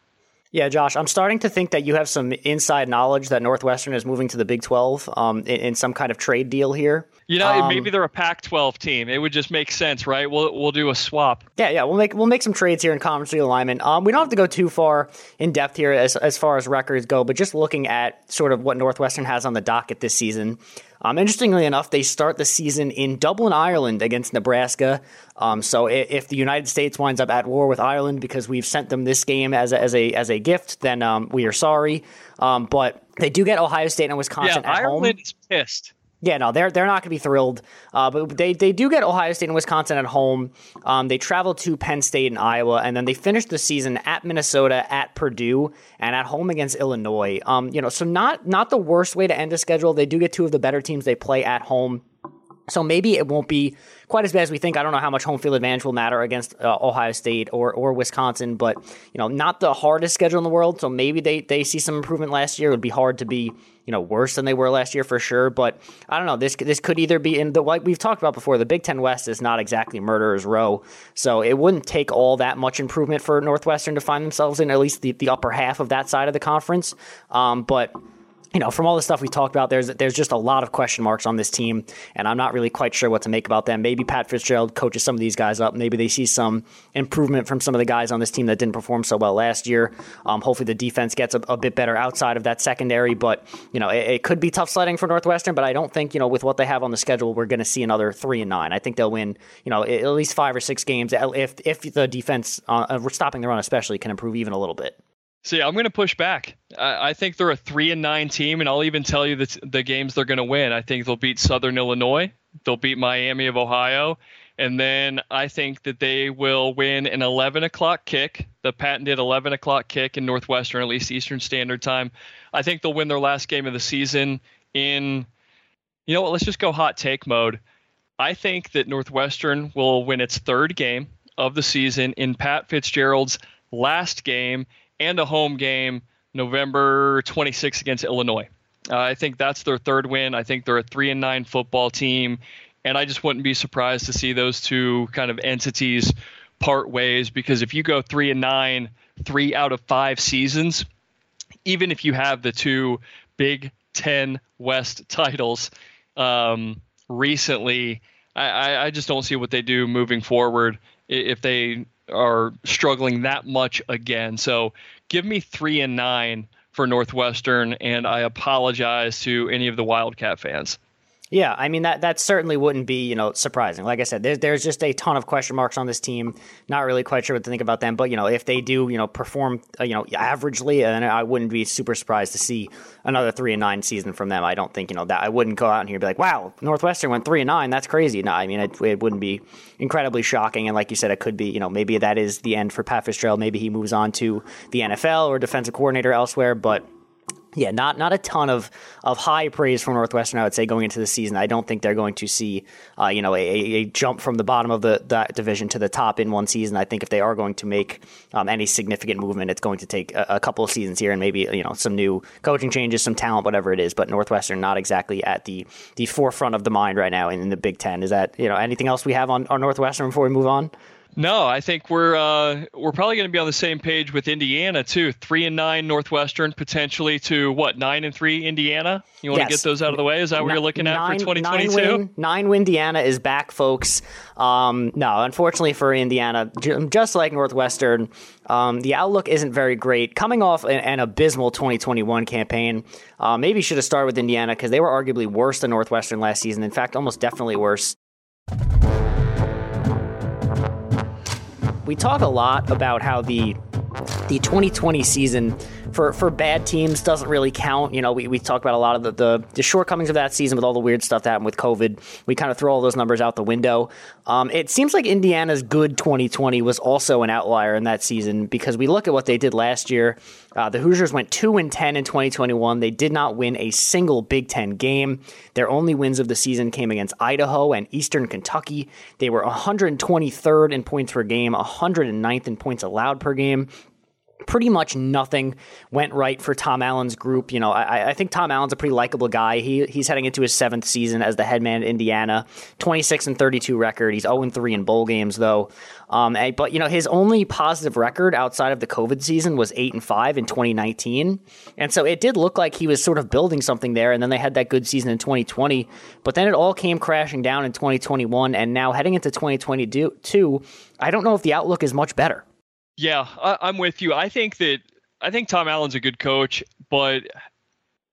Yeah, Josh, I'm starting to think that you have some inside knowledge that Northwestern is moving to the Big 12 um, in, in, some kind of trade deal here. You know, um, maybe they're a Pac-12 team. It would just make sense, right? We'll we'll do a swap. Yeah, yeah, we'll make we'll make some trades here in conference realignment. Um, we don't have to go too far in depth here as as far as records go, but just looking at sort of what Northwestern has on the docket this season. Um, interestingly enough, they start the season in Dublin, Ireland against Nebraska. Um, so if, if, the United States winds up at war with Ireland because we've sent them this game as a, as a, as a gift, then um, we are sorry. Um, but they do get Ohio State and Wisconsin yeah, at Ireland home. is pissed. Yeah, no, they're they're not going to be thrilled. Uh, but they they do get Ohio State and Wisconsin at home. Um, they travel to Penn State and Iowa, and then they finish the season at Minnesota, at Purdue, and at home against Illinois. Um, you know, so not not the worst way to end a schedule. They do get two of the better teams they play at home. So maybe it won't be quite as bad as we think. I don't know how much home field advantage will matter against uh, Ohio State or, or Wisconsin, but you know, not the hardest schedule in the world. So maybe they, they see some improvement last year. It would be hard to be you know worse than they were last year for sure. But I don't know. This this could either be in the like we've talked about before. The Big Ten West is not exactly murderer's row, so it wouldn't take all that much improvement for Northwestern to find themselves in at least the, the upper half of that side of the conference. Um, but you know, from all the stuff we talked about, there's there's just a lot of question marks on this team, and I'm not really quite sure what to make about them. Maybe Pat Fitzgerald coaches some of these guys up. Maybe they see some improvement from some of the guys on this team that didn't perform so well last year. Um, hopefully, the defense gets a, a, bit better outside of that secondary. But you know, it, it, could be tough sledding for Northwestern. But I don't think you know with what they have on the schedule, we're going to see another three and nine. I think they'll win you know at least five or six games if if the defense, uh, stopping the run especially, can improve even a little bit. See, I'm going to push back. I, I, think they're a three and nine team, and I'll even tell you the, the games they're going to win. I think they'll beat Southern Illinois, they'll beat Miami of Ohio, and then I think that they will win an 11 o'clock kick, the patented 11 o'clock kick in Northwestern, at least Eastern Standard Time. I think they'll win their last game of the season in, you know what? Let's just go hot take mode. I think that Northwestern will win its third game of the season in Pat Fitzgerald's last game and a home game November 26th against Illinois. Uh, I think that's their third win. I think they're a three and nine football team, And I just wouldn't be surprised to see those two kind of entities part ways because if you go three and nine, three out of five seasons, even if you have the two Big Ten West titles um, recently, I, I just don't see what they do moving forward if they are struggling that much again. So give me three and nine for Northwestern, and I apologize to any of the Wildcat fans. Yeah, I mean that that certainly wouldn't be you know surprising. Like I said, there's there's just a ton of question marks on this team. Not really quite sure what to think about them, but you know if they do you know perform uh, you know averagely, then I wouldn't be super surprised to see another three and nine season from them. I don't think you know that I wouldn't go out and here and be like, wow, Northwestern went three and nine. That's crazy. No, I mean it, it wouldn't be incredibly shocking. And like you said, it could be you know maybe that is the end for Pat Fitzgerald. Maybe he moves on to the NFL or defensive coordinator elsewhere, but yeah, not not a ton of of high praise from Northwestern. I would say going into the season, I don't think they're going to see, uh, you know, a, a, jump from the bottom of the that division to the top in one season. I think if they are going to make um, any significant movement, it's going to take a, a, couple of seasons here and maybe you know some new coaching changes, some talent, whatever it is. But Northwestern not exactly at the the forefront of the mind right now in, in the Big Ten. Is that you know anything else we have on, on Northwestern before we move on? No, I think we're uh, we're probably going to be on the same page with Indiana too. Three and nine Northwestern, potentially to what nine and three Indiana. You want yes. to get those out of the way? Is that what you're looking at nine, for 2022? Nine win, nine win Indiana is back, folks. Um, no, unfortunately for Indiana, just like Northwestern, um, the outlook isn't very great. Coming off an, an abysmal 2021 campaign, uh, maybe should have started with Indiana because they were arguably worse than Northwestern last season. In fact, almost definitely worse. We talk a lot about how the the 2020 season for, for bad teams doesn't really count. You know, we, we talk about a lot of the, the, the shortcomings of that season with all the weird stuff that happened with COVID. We kind of throw all those numbers out the window. Um, it seems like Indiana's good 2020 was also an outlier in that season because we look at what they did last year. Uh, the Hoosiers went 2 and 10 in 2021. They did not win a single Big Ten game. Their only wins of the season came against Idaho and Eastern Kentucky. They were 123rd in points per game, 109th in points allowed per game pretty much nothing went right for Tom Allen's group. You know, I, I, think Tom Allen's a pretty likable guy. He he's heading into his seventh season as the head man at Indiana. Twenty six and thirty two record. He's zero oh and three in bowl games though. Um, but you know, his only positive record outside of the COVID season was eight and five in 2019, and so it did look like he was sort of building something there. And then they had that good season in 2020, but then it all came crashing down in 2021, and now heading into 2022, I don't know if the outlook is much better. Yeah, I, am with you. I think that I think Tom Allen's a good coach, but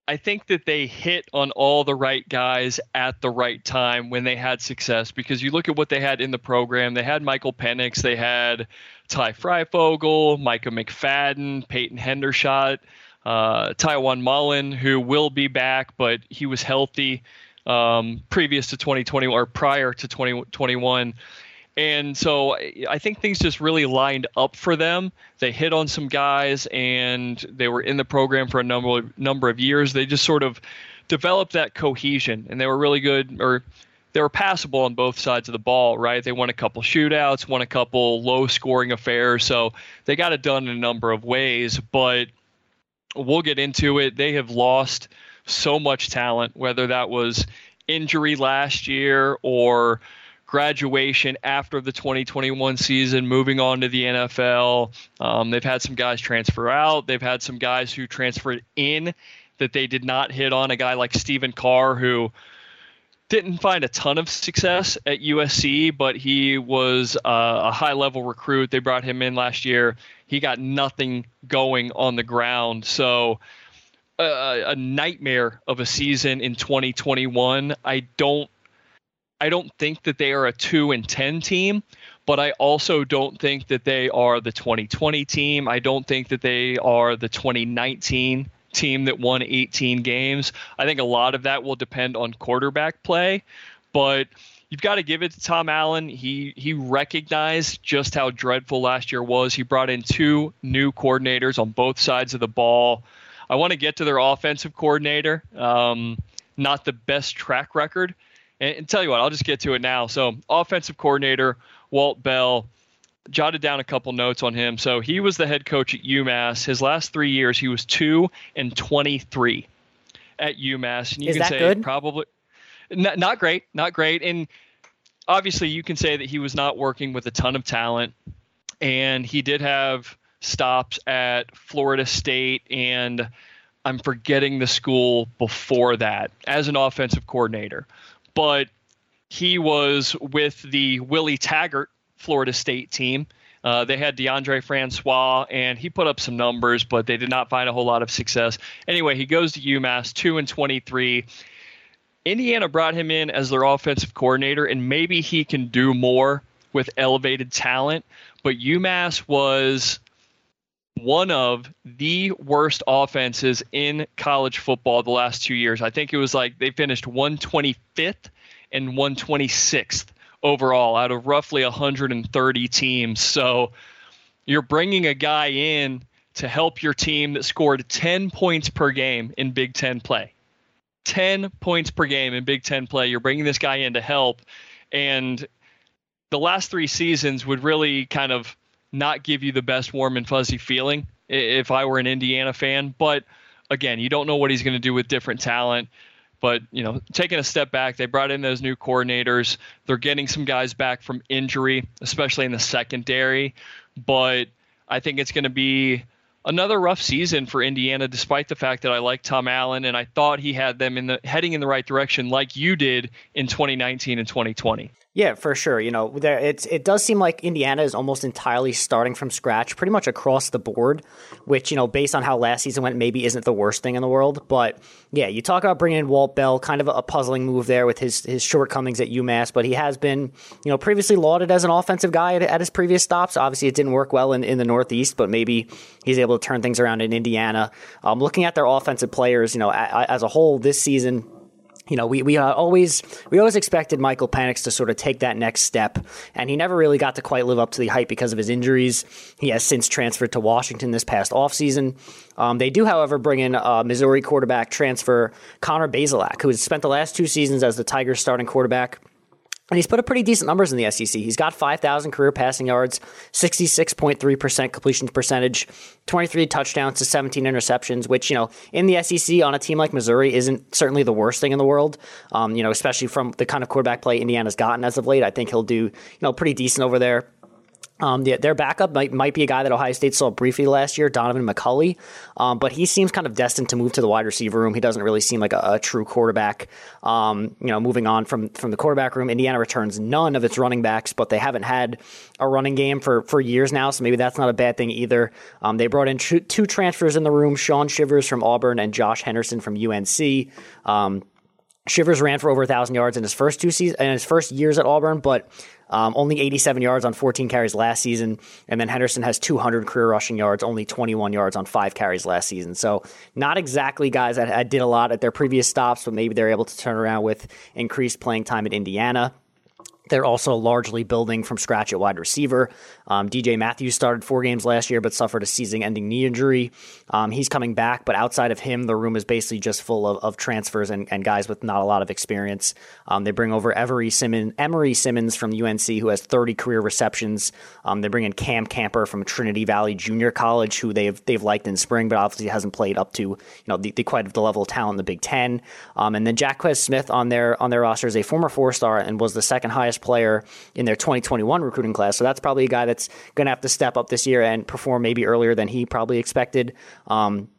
I think that they hit on all the right guys at the right time when they had success. Because you look at what they had in the program, they had Michael Penix, they had Ty Fryfogle, Micah McFadden, Peyton Hendershot, uh, Tiawan Mullen, who will be back, but he was healthy um, previous to 2020 or prior to 2021. And so I think things just really lined up for them. They hit on some guys, and they were in the program for a number of, number of years. They just sort of developed that cohesion, and they were really good, or they were passable on both sides of the ball, right? They won a couple shootouts, won a couple low scoring affairs, so they got it done in a number of ways. But we'll get into it. They have lost so much talent, whether that was injury last year or graduation after the 2021 season, moving on to the NFL. Um, they've had some guys transfer out. They've had some guys who transferred in that they did not hit on. A guy like Stephen Carr, who didn't find a ton of success at USC, but he was uh, a high level recruit. They brought him in last year. He got nothing going on the ground. So, a nightmare of a season in 2021. I don't I don't think that they are a 2 and 10 team, but I also don't think that they are the 2020 team. I don't think that they are the 2019 team that won 18 games. I think a lot of that will depend on quarterback play, but you've got to give it to Tom Allen. He he recognized just how dreadful last year was. He brought in two new coordinators on both sides of the ball. I want to get to their offensive coordinator. Um, not the best track record and, and tell you what, I'll just get to it now. So, offensive coordinator Walt Bell jotted down a couple notes on him. So he was the head coach at UMass. His last three years, he was two and twenty-three at UMass. And you Is can say good? probably not, not great, not great. And obviously, you can say that he was not working with a ton of talent, and he did have stops at Florida State and I'm forgetting the school before that as an offensive coordinator. But he was with the Willie Taggart Florida State team. Uh, they had Deondre Francois, and he put up some numbers, but they did not find a whole lot of success. Anyway, he goes to UMass, two and twenty-three. Indiana brought him in as their offensive coordinator, and maybe he can do more with elevated talent. But UMass was one of the worst offenses in college football the last two years. I think it was like they finished 125th and 126th overall out of roughly 130 teams. So you're bringing a guy in to help your team that scored 10 points per game in Big Ten play. 10 points per game in Big Ten play. You're bringing this guy in to help. And the last three seasons would really kind of not give you the best warm and fuzzy feeling if I were an Indiana fan. But again, you don't know what he's going to do with different talent. But you know, taking a step back, they brought in those new coordinators. They're getting some guys back from injury, especially in the secondary. But I think it's going to be another rough season for Indiana, despite the fact that I like Tom Allen and I thought he had them in the heading in the right direction, like you did in 2019 and 2020. Yeah, for sure. You know, there it's it does seem like Indiana is almost entirely starting from scratch, pretty much across the board. Which you know, based on how last season went, maybe isn't the worst thing in the world. But yeah, you talk about bringing in Walt Bell, kind of a puzzling move there with his his shortcomings at UMass, but he has been you know previously lauded as an offensive guy at, at his previous stops. Obviously, it didn't work well in, in the Northeast, but maybe he's able to turn things around in Indiana. Um, looking at their offensive players, you know, as a whole this season you know, we we uh, always we always expected Michael Penix to sort of take that next step, and he never really got to quite live up to the hype because of his injuries. He has since transferred to Washington this past offseason. Um, they do, however, bring in uh, Missouri quarterback transfer Connor Bazelak, who has spent the last two seasons as the Tigers' starting quarterback. And he's put up pretty decent numbers in the SEC. He's got 5,000 career passing yards, 66.3% completion percentage, 23 touchdowns to 17 interceptions, which, you know, in the SEC on a team like Missouri isn't certainly the worst thing in the world. Um, you know, especially from the kind of quarterback play Indiana's gotten as of late. I think he'll do, you know, pretty decent over there. Um, the, their backup might, might be a guy that Ohio State saw briefly last year, Donovan McCulley, um, but he seems kind of destined to move to the wide receiver room. He doesn't really seem like a, a true quarterback. Um, you know, moving on from from the quarterback room, Indiana returns none of its running backs, but they haven't had a running game for for years now, so maybe that's not a bad thing either. Um, they brought in two, two, transfers in the room: Shaun Shivers from Auburn and Josh Henderson from UNC. Shivers ran for over a thousand yards in his first two seasons, in his first years at Auburn, but um, only 87 yards on 14 carries last season. And then Henderson has 200 career rushing yards, only 21 yards on five carries last season. So not exactly guys that, that did a lot at their previous stops, but maybe they're able to turn around with increased playing time at Indiana. They're also largely building from scratch at wide receiver. Um, DJ Matthews started four games last year, but suffered a season-ending knee injury. Um, he's coming back, but outside of him, the room is basically just full of, of transfers and, and, guys with not a lot of experience. Um, they bring over Every Simmons, Emery Simmons from UNC, who has 30 career receptions. Um, they bring in Cam Camper from Trinity Valley Junior College, who they've they've liked in spring, but obviously hasn't played up to you know the, the quite the level of talent in the Big Ten. Um, and then Jacquez Smith on their on their roster is a former four star and was the second highest player in their 2021 recruiting class. So that's probably a guy that's going to have to step up this year and perform maybe earlier than he probably expected. Um,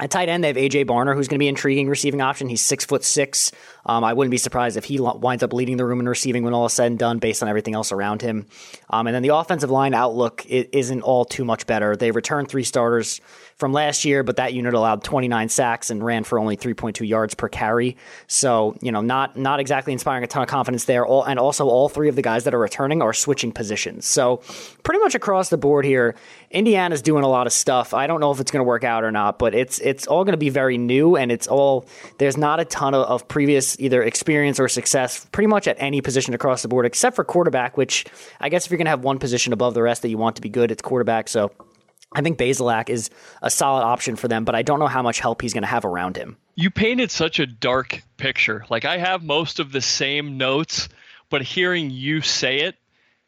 at tight end, they have AJ Barner, who's going to be an intriguing receiving option. He's six foot six. Um, I wouldn't be surprised if he winds up leading the room in receiving when all is said and done, based on everything else around him. Um, and then the offensive line outlook isn't all too much better. They return three starters from last year, but that unit allowed 29 sacks and ran for only 3.2 yards per carry. So, you know, not not exactly inspiring a ton of confidence there. All, and also, all three of the guys that are returning are switching positions. So, pretty much across the board here, Indiana's doing a lot of stuff. I don't know if it's going to work out or not, but it's it's all going to be very new, and it's all there's not a ton of, of previous either experience or success, pretty much at any position across the board, except for quarterback. Which I guess if you're going to have one position above the rest that you want to be good, it's quarterback. So. I think Bazelak is a solid option for them, but I don't know how much help he's going to have around him. You painted such a dark picture. Like I have most of the same notes, but hearing you say it,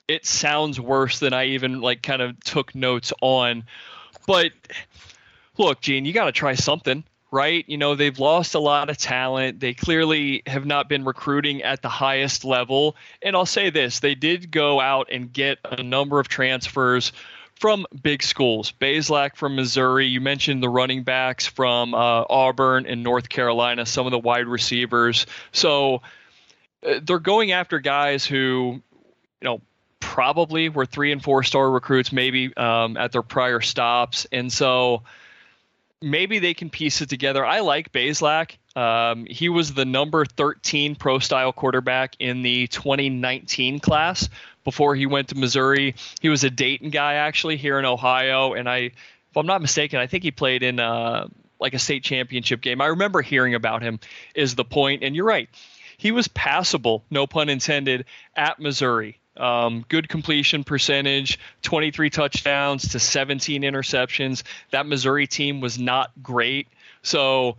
it sounds worse than I even like kind of took notes on. But look, Gene, you got to try something. right? You know, they've lost a lot of talent. They clearly have not been recruiting at the highest level. And I'll say this they did go out and get a number of transfers from big schools. Bazelak from Missouri. You mentioned the running backs from uh, Auburn and North Carolina, some of the wide receivers. So uh, they're going after guys who, you know, probably were three and four star recruits, maybe um, at their prior stops. And so maybe they can piece it together. I like Bazelak. Um, he was the number 13 pro style quarterback in the 2019 class before he went to Missouri. He was a Dayton guy actually here in Ohio, and I, if I'm not mistaken, I think he played in uh, like a state championship game. I remember hearing about him. Is the point? And you're right. He was passable, no pun intended, at Missouri. Um, good completion percentage, 23 touchdowns to 17 interceptions. That Missouri team was not great. So,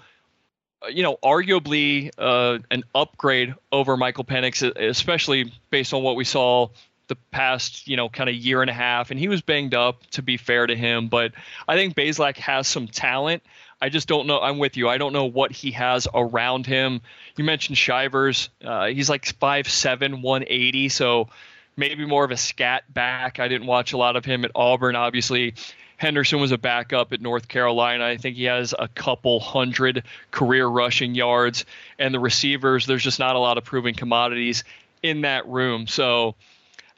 uh, you know, arguably uh, an upgrade over Michael Penix, especially based on what we saw the past, you know, kind of year and a half. And he was banged up, to be fair to him. But I think Bazelak has some talent. I just don't know. I'm with you. I don't know what he has around him. You mentioned Shivers. Uh, he's like 5'7, 180. So maybe more of a scat back. I didn't watch a lot of him at Auburn. Obviously, Henderson was a backup at North Carolina. I think he has a couple hundred career rushing yards. And the receivers, there's just not a lot of proven commodities in that room. So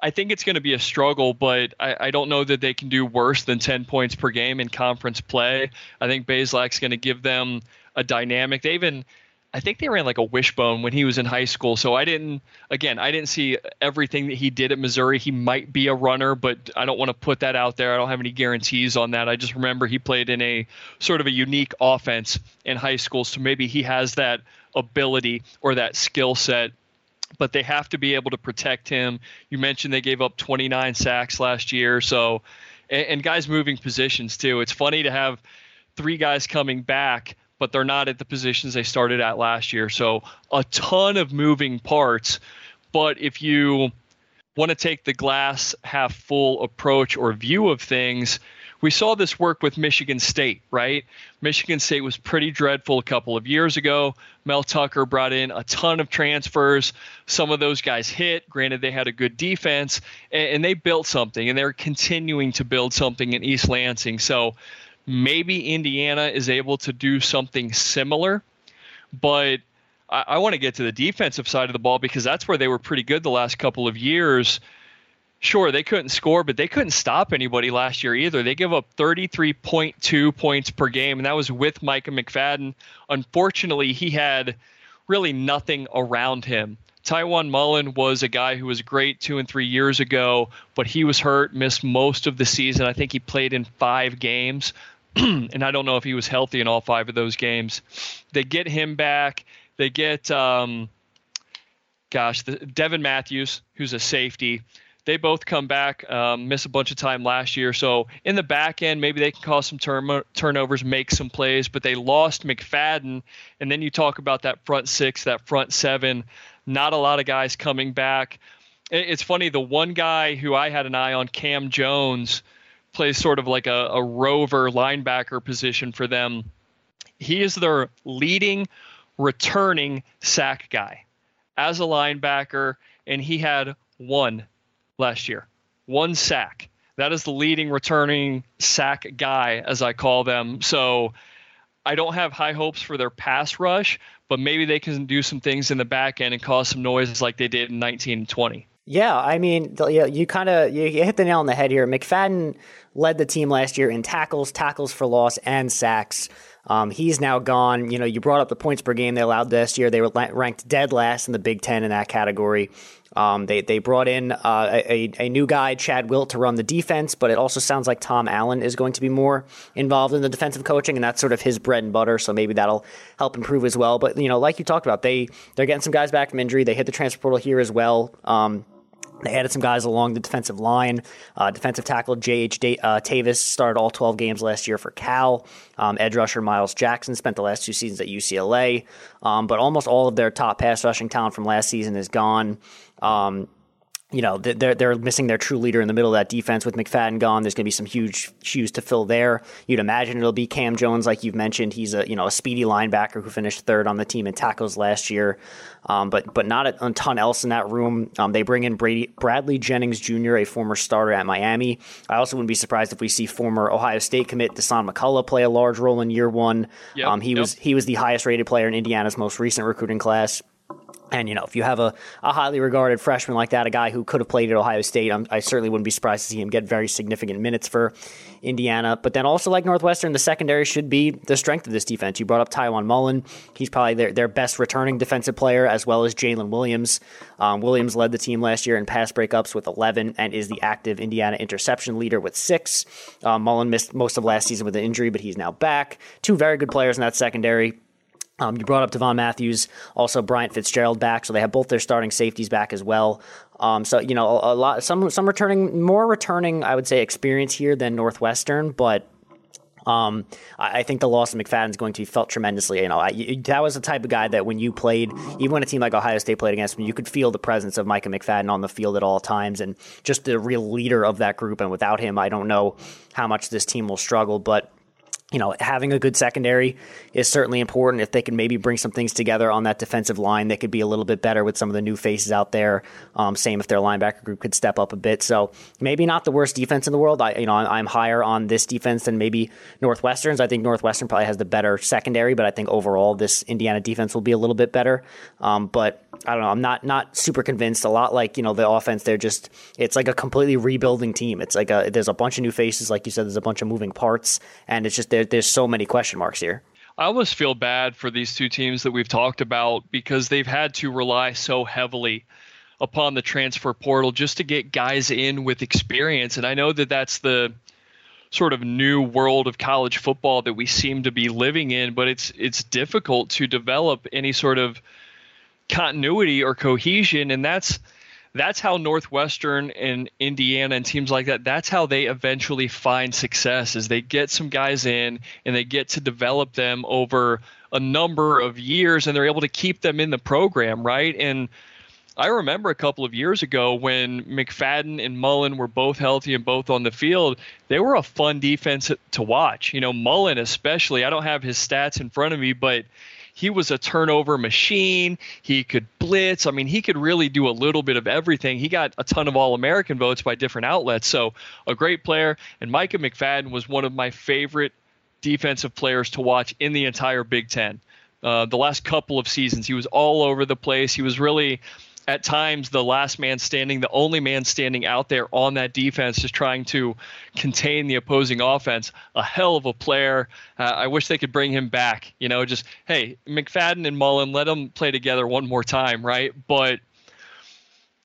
I think it's going to be a struggle, but I, I, don't know that they can do worse than 10 points per game in conference play. I think Bazelak's going to give them a dynamic. They even I think they ran like a wishbone when he was in high school. So I didn't, again, I didn't see everything that he did at Missouri. He might be a runner, but I don't want to put that out there. I don't have any guarantees on that. I just remember he played in a sort of a unique offense in high school. So maybe he has that ability or that skill set. But they have to be able to protect him. You mentioned they gave up 29 sacks last year. So, and, and guys moving positions too. It's funny to have three guys coming back but they're not at the positions they started at last year. So a ton of moving parts. But if you want to take the glass half full approach or view of things, we saw this work with Michigan State, right? Michigan State was pretty dreadful a couple of years ago. Mel Tucker brought in a ton of transfers. Some of those guys hit. Granted, they had a good defense, and, they built something, and they're continuing to build something in East Lansing. So Maybe Indiana is able to do something similar, but I, I want to get to the defensive side of the ball because that's where they were pretty good the last couple of years. Sure, they couldn't score, but they couldn't stop anybody last year either. They give up 33.2 points per game, and that was with Micah McFadden. Unfortunately, he had really nothing around him. Tiawan Mullen was a guy who was great two and three years ago, but he was hurt, missed most of the season. I think he played in five games. and I don't know if he was healthy in all five of those games. They get him back. They get, um, gosh, the, Devon Matthews, who's a safety. They both come back, um, miss a bunch of time last year. So in the back end, maybe they can cause some turn- turnovers, make some plays. But they lost McFadden, and then you talk about that front six, that front seven. Not a lot of guys coming back. It's funny. The one guy who I had an eye on, Cam Jones plays sort of like a, a rover linebacker position for them. He is their leading returning sack guy as a linebacker, and he had one last year, one sack. That is the leading returning sack guy, as I call them. So I don't have high hopes for their pass rush, but maybe they can do some things in the back end and cause some noise like they did in 19 and 20. Yeah, I mean, you kind of you hit the nail on the head here. McFadden led the team last year in tackles, tackles for loss, and sacks. Um, he's now gone. You know, you brought up the points per game they allowed this year. They were ranked dead last in the Big Ten in that category. Um, they they brought in uh, a, a new guy, Chad Wilt, to run the defense, but it also sounds like Tom Allen is going to be more involved in the defensive coaching, and that's sort of his bread and butter. So maybe that'll help improve as well. But you know, like you talked about, they they're getting some guys back from injury. They hit the transfer portal here as well. Um, they added some guys along the defensive line. Uh, defensive tackle J.H. uh, Tevis started all 12 games last year for Cal. Um, edge rusher Myles Jackson spent the last two seasons at UCLA. Um, but almost all of their top pass rushing talent from last season is gone. Um, you know they're they're missing their true leader in the middle of that defense with McFadden gone. There's going to be some huge shoes to fill there. You'd imagine it'll be Cam Jones, like you've mentioned. He's a you know a speedy linebacker who finished third on the team in tackles last year, um, but but not a, a, ton else in that room. Um, they bring in Brady Bradley Jennings Jr., a former starter at Miami. I also wouldn't be surprised if we see former Ohio State commit Dasan McCullough play a large role in year one. Yep, um, he yep. was he was the highest rated player in Indiana's most recent recruiting class. And, you know, if you have a, a highly regarded freshman like that, a guy who could have played at Ohio State, I'm, i certainly wouldn't be surprised to see him get very significant minutes for Indiana. But then also, like Northwestern, the secondary should be the strength of this defense. You brought up Tiawan Mullen. He's probably their, their best returning defensive player, as well as Jaylin Williams. Um, Williams led the team last year in pass breakups with 11 and is the active Indiana interception leader with six. Um, Mullen missed most of last season with an injury, but he's now back. Two very good players in that secondary. Um, you brought up Devon Matthews, also Bryant Fitzgerald back, so they have both their starting safeties back as well. Um, so you know a, a, lot, some some returning, more returning, I would say, experience here than Northwestern, but. Um, I, I think the loss of McFadden is going to be felt tremendously. You know, I, that was the type of guy that when you played, even when a team like Ohio State played against him, you could feel the presence of Micah McFadden on the field at all times, and just the real leader of that group. And without him, I don't know how much this team will struggle. But you know, having a good secondary is certainly important. If they can maybe bring some things together on that defensive line, they could be a little bit better with some of the new faces out there. Um, same if their linebacker group could step up a bit. So maybe not the worst defense in the world. I, you know, I'm higher on this defense than maybe Northwestern's. I think Northwestern probably has the better secondary, but I think overall this Indiana defense will be a little bit better. Um, but I don't know. I'm not not super convinced. A lot like you know the offense. They're just it's like a completely rebuilding team. It's like a there's a bunch of new faces, like you said. There's a bunch of moving parts, and it's just there, there's so many question marks here. I almost feel bad for these two teams that we've talked about because they've had to rely so heavily upon the transfer portal just to get guys in with experience. And I know that that's the sort of new world of college football that we seem to be living in, but it's it's difficult to develop any sort of continuity or cohesion and that's that's how Northwestern and Indiana and teams like that, that's how they eventually find success is they get some guys in and they get to develop them over a number of years and they're able to keep them in the program, right? And I remember a couple of years ago when McFadden and Mullen were both healthy and both on the field, they were a fun defense to watch. You know, Mullen especially, I don't have his stats in front of me, but he was a turnover machine. He could blitz. I mean, he could really do a little bit of everything. He got a ton of All American votes by different outlets. So, a great player. And Micah McFadden was one of my favorite defensive players to watch in the entire Big Ten. Uh, the last couple of seasons, he was all over the place. He was really at times the last man standing, the only man standing out there on that defense, just trying to contain the opposing offense. A hell of a player. Uh, I wish they could bring him back. You know, just hey, McFadden and Mullen, let them play together one more time, right? But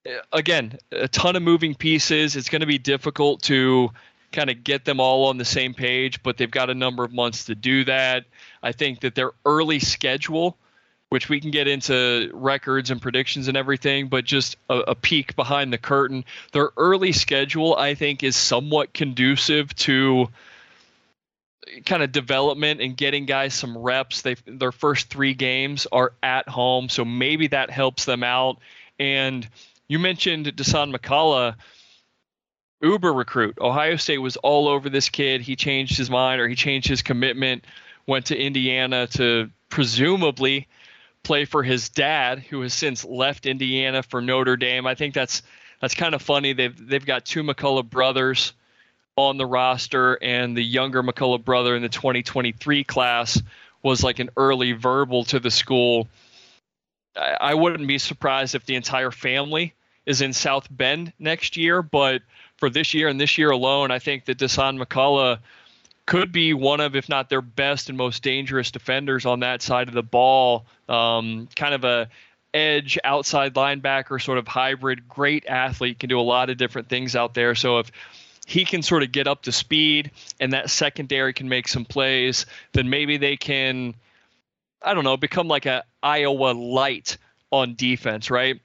uh, again, a ton of moving pieces. It's going to be difficult to kind of get them all on the same page, but they've got a number of months to do that. I think that their early schedule which we can get into records and predictions and everything, but just a, a, peek behind the curtain. Their early schedule, I think, is somewhat conducive to kind of development and getting guys some reps. They their first three games are at home, so maybe that helps them out. And you mentioned Dasan McCullough. Uber recruit. Ohio State was all over this kid. He changed his mind or he changed his commitment, went to Indiana to presumably play for his dad, who has since left Indiana for Notre Dame. I think that's that's kind of funny. They've they've got two McCullough brothers on the roster, and the younger McCullough brother in the 2023 class was like an early verbal to the school. I, I wouldn't be surprised if the entire family is in South Bend next year, but for this year and this year alone, I think that Dasan McCullough could be one of, if not their best and most dangerous defenders on that side of the ball. Um, kind of a edge outside linebacker sort of hybrid, great athlete, can do a lot of different things out there. So if he can sort of get up to speed and that secondary can make some plays, then maybe they can, I don't know, become like a Iowa light on defense, right?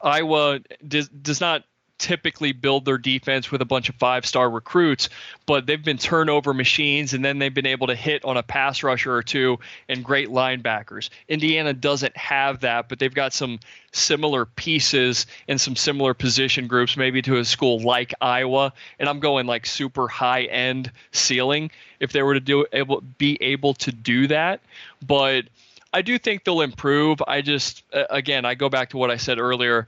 Iowa does, does not typically build their defense with a bunch of five star recruits, but they've been turnover machines and then they've been able to hit on a pass rusher or two and great linebackers. Indiana doesn't have that, but they've got some similar pieces and some similar position groups, maybe to a school like Iowa. And I'm going like super high end ceiling if they were to do able be able to do that. But I do think they'll improve. I just again I go back to what I said earlier.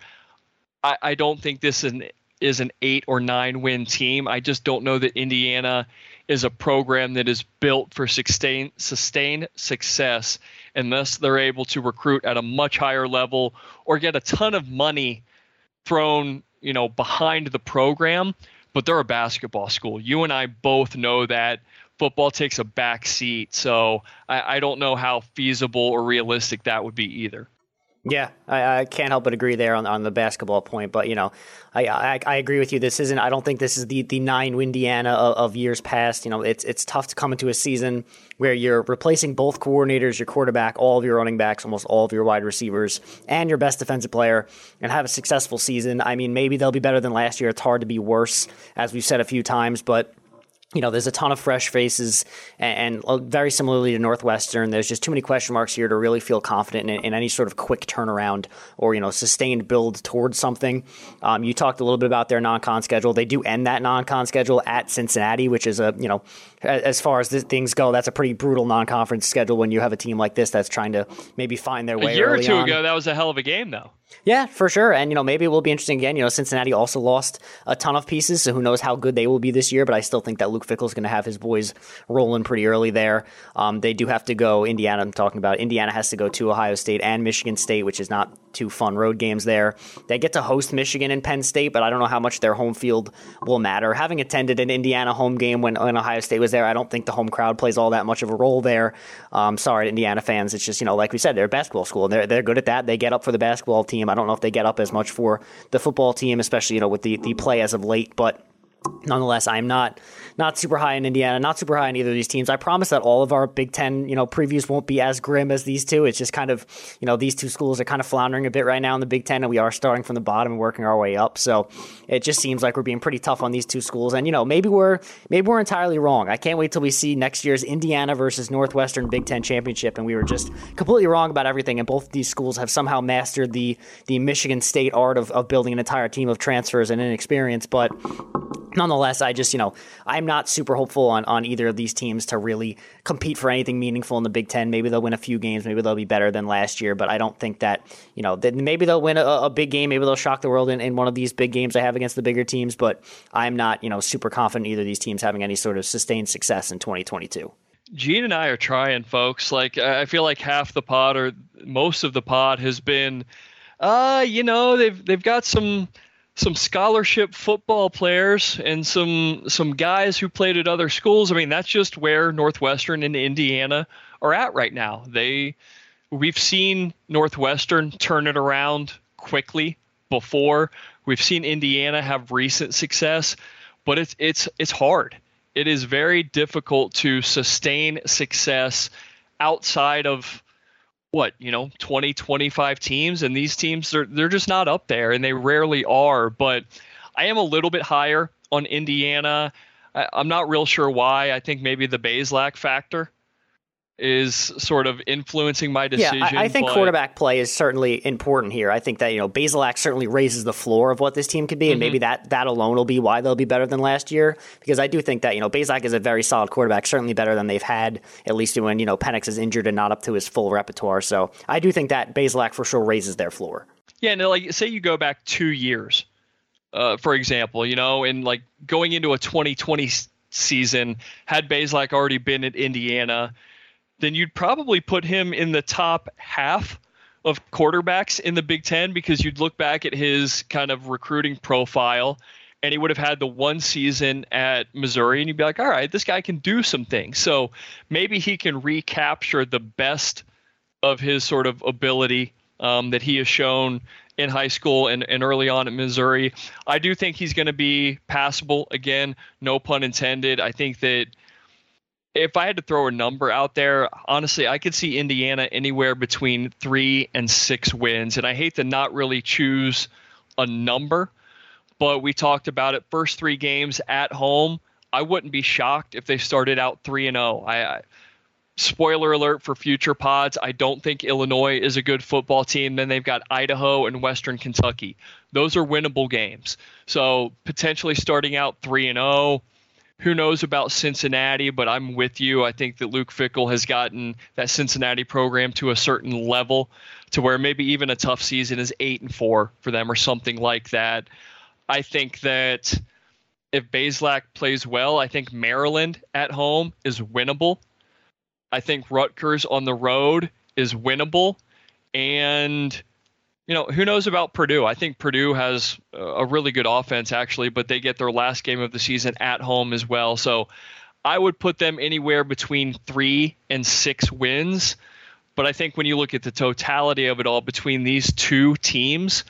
I, I don't think this is an, is an eight or nine win team. I just don't know that Indiana is a program that is built for sustain, sustained success unless they're able to recruit at a much higher level or get a ton of money thrown, you know, behind the program. But they're a basketball school. You and I both know that football takes a back seat. So I, I don't know how feasible or realistic that would be either. Yeah, I, I, can't help but agree there on, on the basketball point. But you know, I, I, I agree with you. This isn't. I don't think this is the, the nine Indiana of, of, years past. You know, it's it's tough to come into a season where you're replacing both coordinators, your quarterback, all of your running backs, almost all of your wide receivers, and your best defensive player, and have a successful season. I mean, maybe they'll be better than last year. It's hard to be worse, as we've said a few times, but you know, there's a ton of fresh faces, and, and, very similarly to Northwestern, there's just too many question marks here to really feel confident in, in any sort of quick turnaround or you know sustained build towards something. Um, you talked a little bit about their non-con schedule. They do end that non-con schedule at Cincinnati, which is a you know, as far as things go, that's a pretty brutal non-conference schedule when you have a team like this that's trying to maybe find their way. A year or two on. ago, that was a hell of a game, though. Yeah, for sure. And, you know, maybe it will be interesting again. You know, Cincinnati also lost a ton of pieces, so who knows how good they will be this year, but I still think that Luke Fickell is going to have his boys rolling pretty early there. Um, they do have to go, Indiana, I'm talking about. Indiana has to go to Ohio State and Michigan State, which is not two fun road games there. They get to host Michigan and Penn State, but I don't know how much their home field will matter. Having attended an Indiana home game when, when Ohio State was there, I don't think the home crowd plays all that much of a role there. Um, sorry, Indiana fans. It's just, you know, like we said, they're a basketball school, and they're, they're good at that. They get up for the basketball team. I don't know if they get up as much for the football team, especially, you know, with the, the play as of late, but nonetheless, I'm not not super high in Indiana, not super high in either of these teams. I promise that all of our Big Ten, you know, previews won't be as grim as these two. It's just kind of, you know, these two schools are kind of floundering a bit right now in the Big Ten, and we are starting from the bottom and working our way up. So it just seems like we're being pretty tough on these two schools. And you know, maybe we're maybe we're entirely wrong. I can't wait till we see next year's Indiana versus Northwestern Big Ten championship, and we were just completely wrong about everything. And both these schools have somehow mastered the the Michigan State art of, of building an entire team of transfers and inexperience. But nonetheless, I just, you know, I'm not super hopeful on, on either of these teams to really compete for anything meaningful in the Big Ten. Maybe they'll win a few games. Maybe they'll be better than last year, but I don't think that, you know, that maybe they'll win a, a, big game. Maybe they'll shock the world in, in one of these big games I have against the bigger teams, but I'm not, you know, super confident either of these teams having any sort of sustained success in 2022. Gene and I are trying, folks. Like, I feel like half the pod or most of the pod has been, uh, you know, they've, they've got some, some scholarship football players and some some guys who played at other schools. I mean, that's just where Northwestern and Indiana are at right now. They we've seen Northwestern turn it around quickly before. We've seen Indiana have recent success, but it's it's it's hard. It is very difficult to sustain success outside of what you know 20 25 teams and these teams they're, they're just not up there and they rarely are but i am a little bit higher on indiana. I, i'm not real sure why. I think maybe the Bazelak factor is sort of influencing my decision. Yeah, I, I think but... quarterback play is certainly important here. I think that you know Bazelak certainly raises the floor of what this team could be, and mm-hmm. maybe that that alone will be why they'll be better than last year. Because I do think that you know Bazelak is a very solid quarterback, certainly better than they've had at least when you know Penix is injured and not up to his full repertoire. So I do think that Bazelak for sure raises their floor. Yeah, and like say you go back two years, uh, for example, you know, and like going into a 2020 season, had Bazelak already been at Indiana then you'd probably put him in the top half of quarterbacks in the Big Ten because you'd look back at his kind of recruiting profile and he would have had the one season at Missouri and you'd be like, all right, this guy can do some things. So maybe he can recapture the best of his sort of ability um, that he has shown in high school and, and early on at Missouri. I do think he's going to be passable again, no pun intended. I think that if I had to throw a number out there, honestly, I could see Indiana anywhere between three and six wins. And I hate to not really choose a number, but we talked about it. First three games at home, I wouldn't be shocked if they started out three and zero. Oh. I spoiler alert for future pods i don't think illinois is a good football team then they've got idaho and western kentucky those are winnable games so potentially starting out 3 and 0 who knows about cincinnati but i'm with you i think that luke Fickell has gotten that cincinnati program to a certain level to where maybe even a tough season is 8 and 4 for them or something like that i think that if Bazelak plays well, I think Maryland at home is winnable. I think Rutgers on the road is winnable. And, you know, who knows about Purdue? I think Purdue has a really good offense, actually, but they get their last game of the season at home as well. So I would put them anywhere between three and six wins. But I think when you look at the totality of it all between these two teams,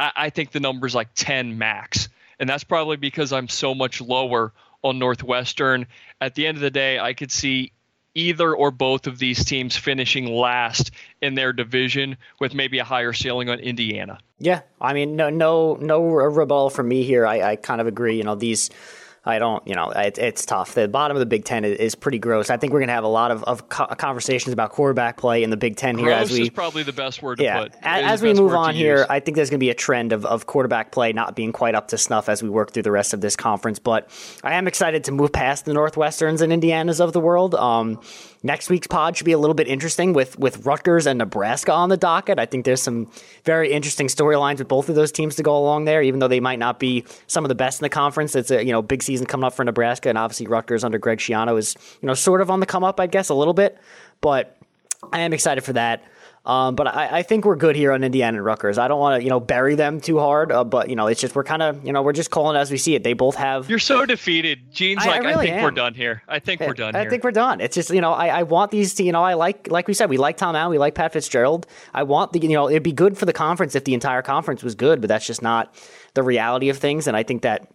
I, I think the number's like 10 max. And that's probably because I'm so much lower on Northwestern. At the end of the day, I could see either or both of these teams finishing last in their division with maybe a higher ceiling on Indiana. Yeah, I mean, no, no, no rebuttal from me here. I, I kind of agree. You know, these I don't, you know, it, it's tough. The bottom of the Big Ten is, is pretty gross. I think we're going to have a lot of, of co- conversations about quarterback play in the Big Ten here gross as we. is probably the best word to yeah, put. As, as we move on here, use. I think there's going to be a trend of, of quarterback play not being quite up to snuff as we work through the rest of this conference. But I am excited to move past the Northwesterns and Indianas of the world. Um, next week's pod should be a little bit interesting with with Rutgers and Nebraska on the docket. I think there's some very interesting storylines with both of those teams to go along there, even though they might not be some of the best in the conference. It's a you know big season coming up for Nebraska. And obviously Rutgers under Greg Schiano is you know sort of on the come up, I guess, a little bit. But I am excited for that. Um, but I, I, think we're good here on Indiana and Rutgers. I don't want to, you know, bury them too hard. Uh, but you know, it's just we're kind of, you know, we're just calling as we see it. They both have. You're so defeated. Gene's I, like, I, really I think am. we're done here. I think we're done. I here. think we're done. It's just, you know, I, I want these. To, you know, I like, like we said, we like Tom Allen, we like Pat Fitzgerald. I want the, you know, it'd be good for the conference if the entire conference was good, but that's just not the reality of things. And I think that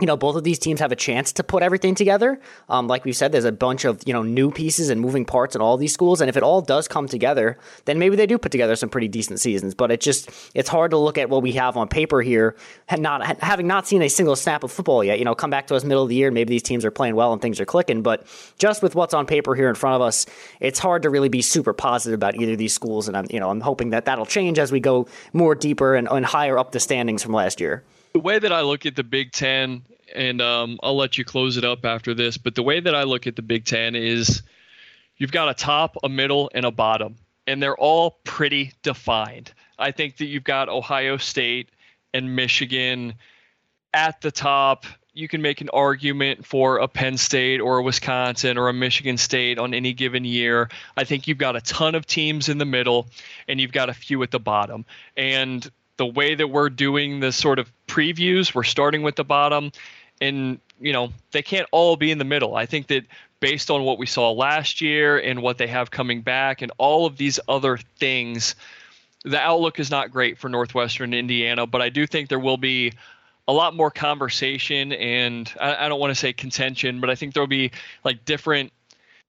you know, both of these teams have a chance to put everything together. Um, like we said, there's a bunch of you know new pieces and moving parts in all these schools, and if it all does come together, then maybe they do put together some pretty decent seasons. But it just it's hard to look at what we have on paper here, and not having not seen a single snap of football yet. You know, come back to us middle of the year, and maybe these teams are playing well and things are clicking. But just with what's on paper here in front of us, it's hard to really be super positive about either of these schools. And I'm you know I'm hoping that that'll change as we go more deeper and, and higher up the standings from last year. The way that I look at the Big Ten and um, I'll let you close it up after this. But the way that I look at the Big Ten is you've got a top, a middle, and a bottom, and they're all pretty defined. I think that you've got Ohio State and Michigan at the top. You can make an argument for a Penn State or a Wisconsin or a Michigan State on any given year. I think you've got a ton of teams in the middle and you've got a few at the bottom. And the way that we're doing the sort of previews, we're starting with the bottom and you know they can't all be in the middle. I think that based on what we saw last year and what they have coming back and all of these other things, the outlook is not great for Northwestern Indiana. But I do think there will be a lot more conversation and I, I don't want to say contention, but I think there'll be like different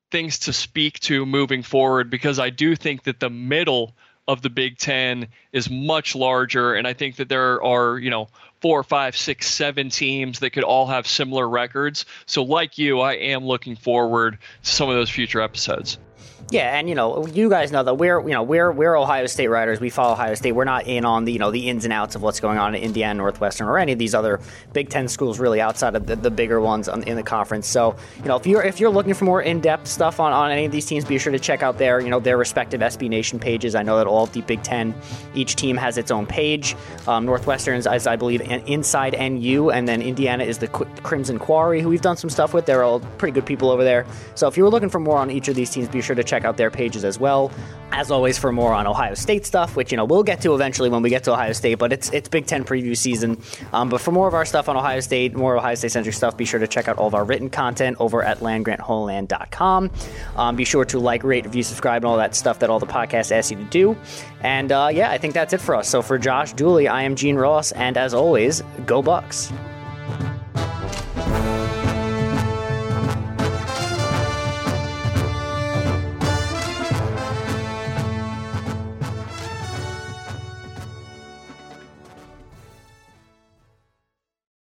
things to speak to moving forward because I do think that the middle of the Big Ten is much larger, and I think that there are you know four, five, six, seven teams that could all have similar records. So, like you, I am looking forward to some of those future episodes. Yeah, and you know, you guys know that we're you know we're we're Ohio State writers. We follow Ohio State. We're not in on the you know the ins and outs of what's going on in Indiana, Northwestern, or any of these other Big Ten schools, really outside of the, the bigger ones in the conference. So you know, if you're if you're looking for more in depth stuff on, on any of these teams, be sure to check out their you know their respective SB Nation pages. I know that all of the Big Ten, each team has its own page. Um, Northwestern's, as I believe, inside NU, and then Indiana is the Crimson Quarry, who we've done some stuff with. They're all pretty good people over there. So if you were looking for more on each of these teams, be sure to check out their pages as well. As always, for more on Ohio State stuff, which you know we'll get to eventually when we get to Ohio State, but it's it's Big Ten preview season. Um, but for more of our stuff on Ohio State, more Ohio State centric stuff, be sure to check out all of our written content over at landgrantholyland.com. Um, be sure to like, rate, review, subscribe, and all that stuff that all the podcasts ask you to do. And uh, yeah, I think that's it for us. So for Josh Dooley, I am Gene Ross, and as always, go Bucks.